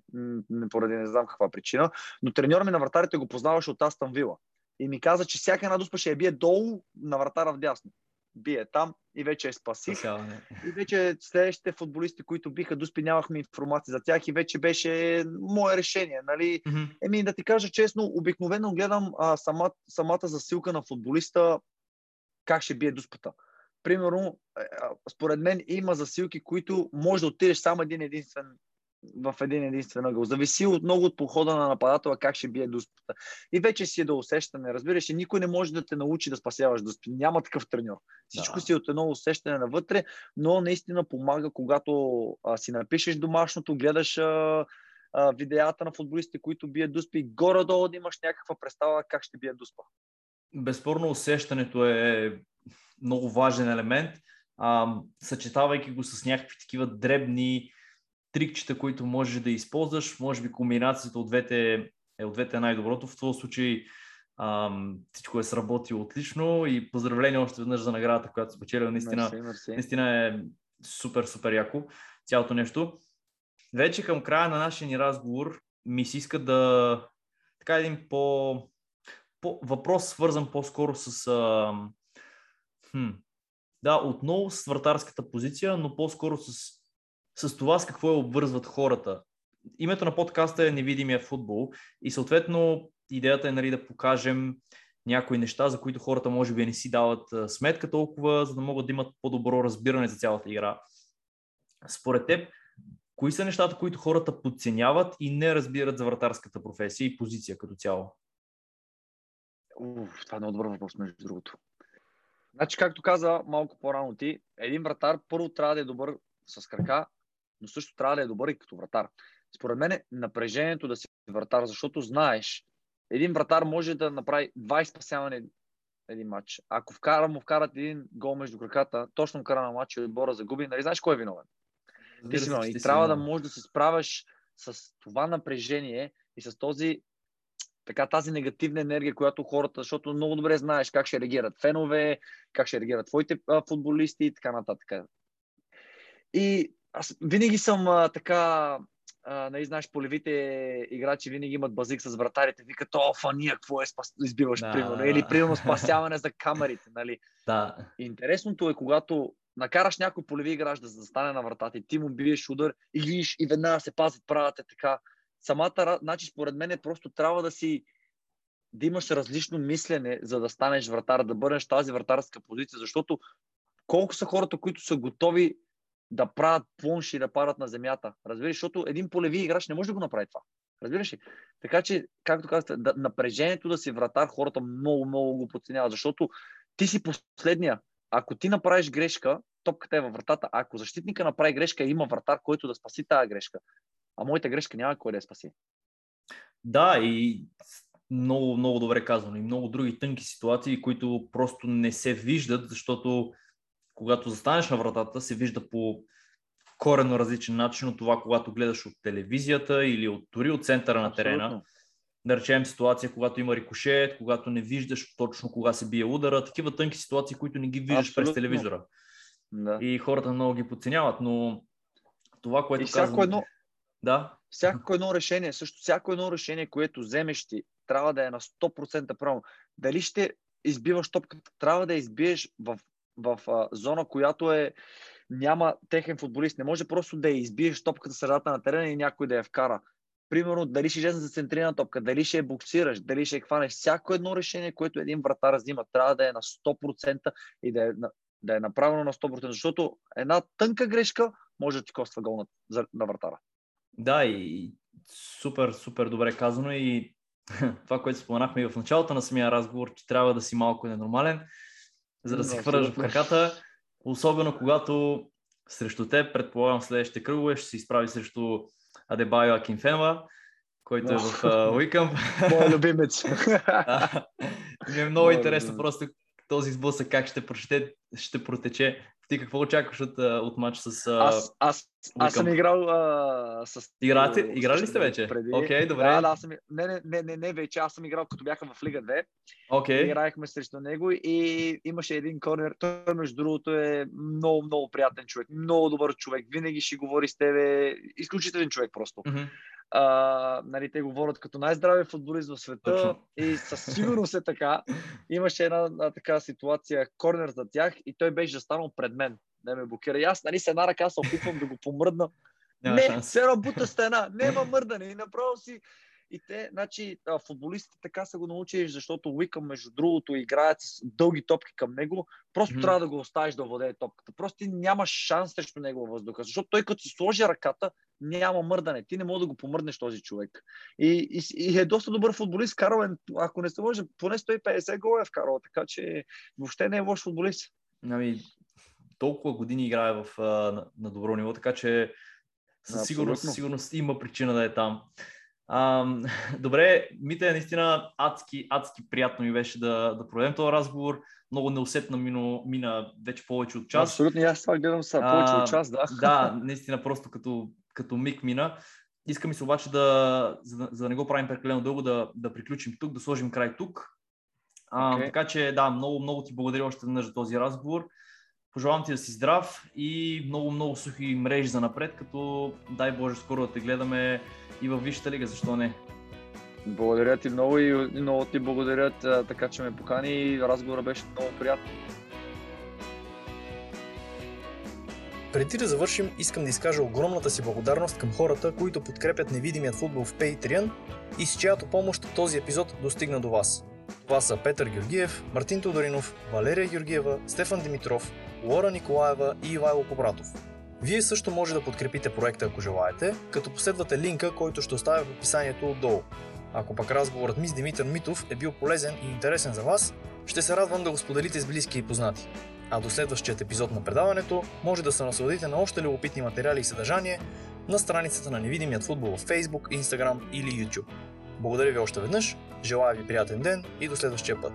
поради не знам каква причина, но треньор ми на вратарите го познаваше от Астан Вила. И ми каза, че всяка една дуспа ще я бие долу на вратара вдясно. Бие там и вече я спасих. Спасяване. И вече следващите футболисти, които биха дуспи, нямахме информация за тях и вече беше мое решение. Нали? Мгм. Еми, да ти кажа честно, обикновено гледам а, сама, самата засилка на футболиста как ще бие дуспата. Примерно, а, според мен има засилки, които може да отидеш само един единствен в един единствен ъгъл. Зависи от много от похода на нападателя как ще бие дуспата. И вече си е до усещане. Разбираш, и никой не може да те научи да спасяваш дуспи. Няма такъв треньор. Всичко Да. си е от едно усещане навътре, но наистина помага, когато а, си напишеш домашното, гледаш а, а, видеята на футболистите, които бият дуспи, горе-долу да имаш някаква представа как ще бият дуспа. Безспорно усещането е много важен елемент, а, съчетавайки го с някакви такива дребни трикчета, които можеш да използваш. Може би комбинацията от двете е от двете най-доброто. В този случай ам, всичко е сработило отлично и поздравление още веднъж за наградата, която спечелил. Наистина, Мерси, мерси. наистина е супер, супер яко цялото нещо. Вече към края на нашия ни разговор ми се иска да така един по, по въпрос свързан по-скоро с а, хм, да, отново с вратарската позиция, но по-скоро с, с това с какво я обвързват хората. Името на подкаста е Невидимия футбол и съответно идеята е нали, да покажем някои неща, за които хората може би не си дават сметка толкова, за да могат да имат по-добро разбиране за цялата игра. Според теб, кои са нещата, които хората подценяват и не разбират за вратарската професия и позиция като цяло? Уф, това е много добър въпрос, между другото. Значи, както каза малко по-рано ти, един вратар първо трябва да е добър с крака, но също трябва да е добър и като вратар. Според мен е напрежението да си вратар, защото знаеш, един вратар може да направи 20 спасяване един матч. Ако вкара, му вкарат един гол между краката, точно вкара на матч и отбора загуби, нали знаеш кой е виновен? Ти си виновен. И трябва да можеш да се справяш с това напрежение и с този така тази негативна енергия, която хората, защото много добре знаеш как ще реагират фенове, как ще реагират твоите а, футболисти и така нататък. И аз винаги съм а, така, а, нали, знаеш, полевите играчи винаги имат базик с вратарите, викат, о, фания, какво е спас... избиваш, Да, примерно, или примерно [LAUGHS] спасяване за камерите, нали. Да. Интересното е, когато накараш някой полеви играч да застане на вратата и ти му биеш удар и видиш и веднага се пазят, правят е така. Самата, значи според мен е просто трябва да си да имаш различно мислене, за да станеш вратар, да бъдеш тази вратарска позиция, защото колко са хората, които са готови да правят плонш и да падат на земята. Разбираш, защото един полеви играч не може да го направи това. Разбираш ли? Така че, както казахте, да, напрежението да си вратар, хората много, много го подценяват, защото ти си последния. Ако ти направиш грешка, топката е във вратата. Ако защитника направи грешка, има вратар, който да спаси тази грешка. А моята грешка няма кой да я спаси. Да, и много, много добре казано. И много други тънки ситуации, които просто не се виждат, защото когато застанеш на вратата, се вижда по коренно различен начин от това, когато гледаш от телевизията или от, дори от центъра на терена. Абсолютно. Да речем ситуация, когато има рикошет, когато не виждаш точно кога се бие удара, такива тънки ситуации, които не ги виждаш Абсолютно. през телевизора. Да. И хората много ги подценяват, но това, което и всяко казвам... едно, да. Всяко едно решение, също всяко едно решение, което вземеш ти, трябва да е на 100% право. Дали ще избиваш топката, трябва да избиеш в, в, в зона, която е няма техен футболист. Не може просто да избиеш топката средата на терена и някой да я вкара. Примерно, дали ще излезе за центрина топка, дали ще я буксираш, дали ще я хванеш. Всяко едно решение, което един вратар взима, трябва да е на 100% и да е, да е направено на 100%, защото една тънка грешка може да ти коства гол на, на вратара. Да, и супер, супер добре казано и [LAUGHS] това, което споменахме и в началото на самия разговор, че трябва да си малко ненормален, за да се хвърляш в краката, особено когато срещу теб, предполагам следващите кръгове, ще се изправи срещу Адебайо Акинфенва, който е в Уикъм. [LAUGHS] Моя любимец. [LAUGHS] Ми е много интересно просто този сблъсък как ще, ще протече. Ти какво очакваш от, от матч с... Аз, аз, аз съм играл а, с... Играте? Играли ли сте вече? Окей, okay, добре. Да, да, аз съм... Не, не, не, не, не, вече. Аз съм играл като бяха в Лига 2. Okay. Играехме срещу него и имаше един корнер. Той, между другото, е много, много приятен човек. Много добър човек. Винаги ще говори с тебе. Изключителен човек просто. Mm-hmm а, нали, те говорят като най-здравия футболист в света Точно. и със [LAUGHS] сигурност е така. Имаше една, една така ситуация, корнер за тях и той беше застанал пред мен. Не ме блокира. И аз нали, с една ръка се опитвам да го помръдна. Няма не, се работа [LAUGHS] стена, няма мърдане. И направо си и те, значи, футболистите така са го научили, защото Уикъм, между другото, играят с дълги топки към него. Просто mm-hmm. трябва да го оставиш да владее топката. Просто ти нямаш шанс срещу него въздуха. Защото той като си сложи ръката, няма мърдане. Ти не може да го помръднеш този човек. И, и, и е доста добър футболист. Карл е, ако не се може, поне 150 гола е вкарал. Така че въобще не е лош футболист. Ами, толкова години играе в, на, на добро ниво, така че със сигурност, сигурност има причина да е там. [LAUGHS] Добре, Мите, наистина адски, адски приятно ми беше да, да проведем този разговор. Много неусетно мина, мина вече повече от час. Абсолютно, аз това гледам са повече а, от час, да. Да, [LAUGHS] наистина просто като, като миг мина. Искам се обаче да, за, за да не го правим прекалено дълго, да, да приключим тук, да сложим край тук. А, okay. Така че да, много, много ти благодаря още веднъж за този разговор. Пожелавам ти да си здрав и много, много сухи мрежи за напред, като дай Боже скоро да те гледаме и във Висшата лига, защо не? Благодаря ти много и много ти благодаря, така че ме покани и разговора беше много приятен. Преди да завършим, искам да изкажа огромната си благодарност към хората, които подкрепят невидимият футбол в Patreon и с чиято помощ този епизод достигна до вас. Това са Петър Георгиев, Мартин Тодоринов, Валерия Георгиева, Стефан Димитров, Лора Николаева и Ивайло Кобратов. Вие също може да подкрепите проекта, ако желаете, като последвате линка, който ще оставя в описанието отдолу. Ако пък разговорът ми с Димитър Митов е бил полезен и интересен за вас, ще се радвам да го споделите с близки и познати. А до следващият епизод на предаването може да се насладите на още любопитни материали и съдържание на страницата на Невидимият футбол в Facebook, Instagram или YouTube. Благодаря ви още веднъж, желая ви приятен ден и до следващия път.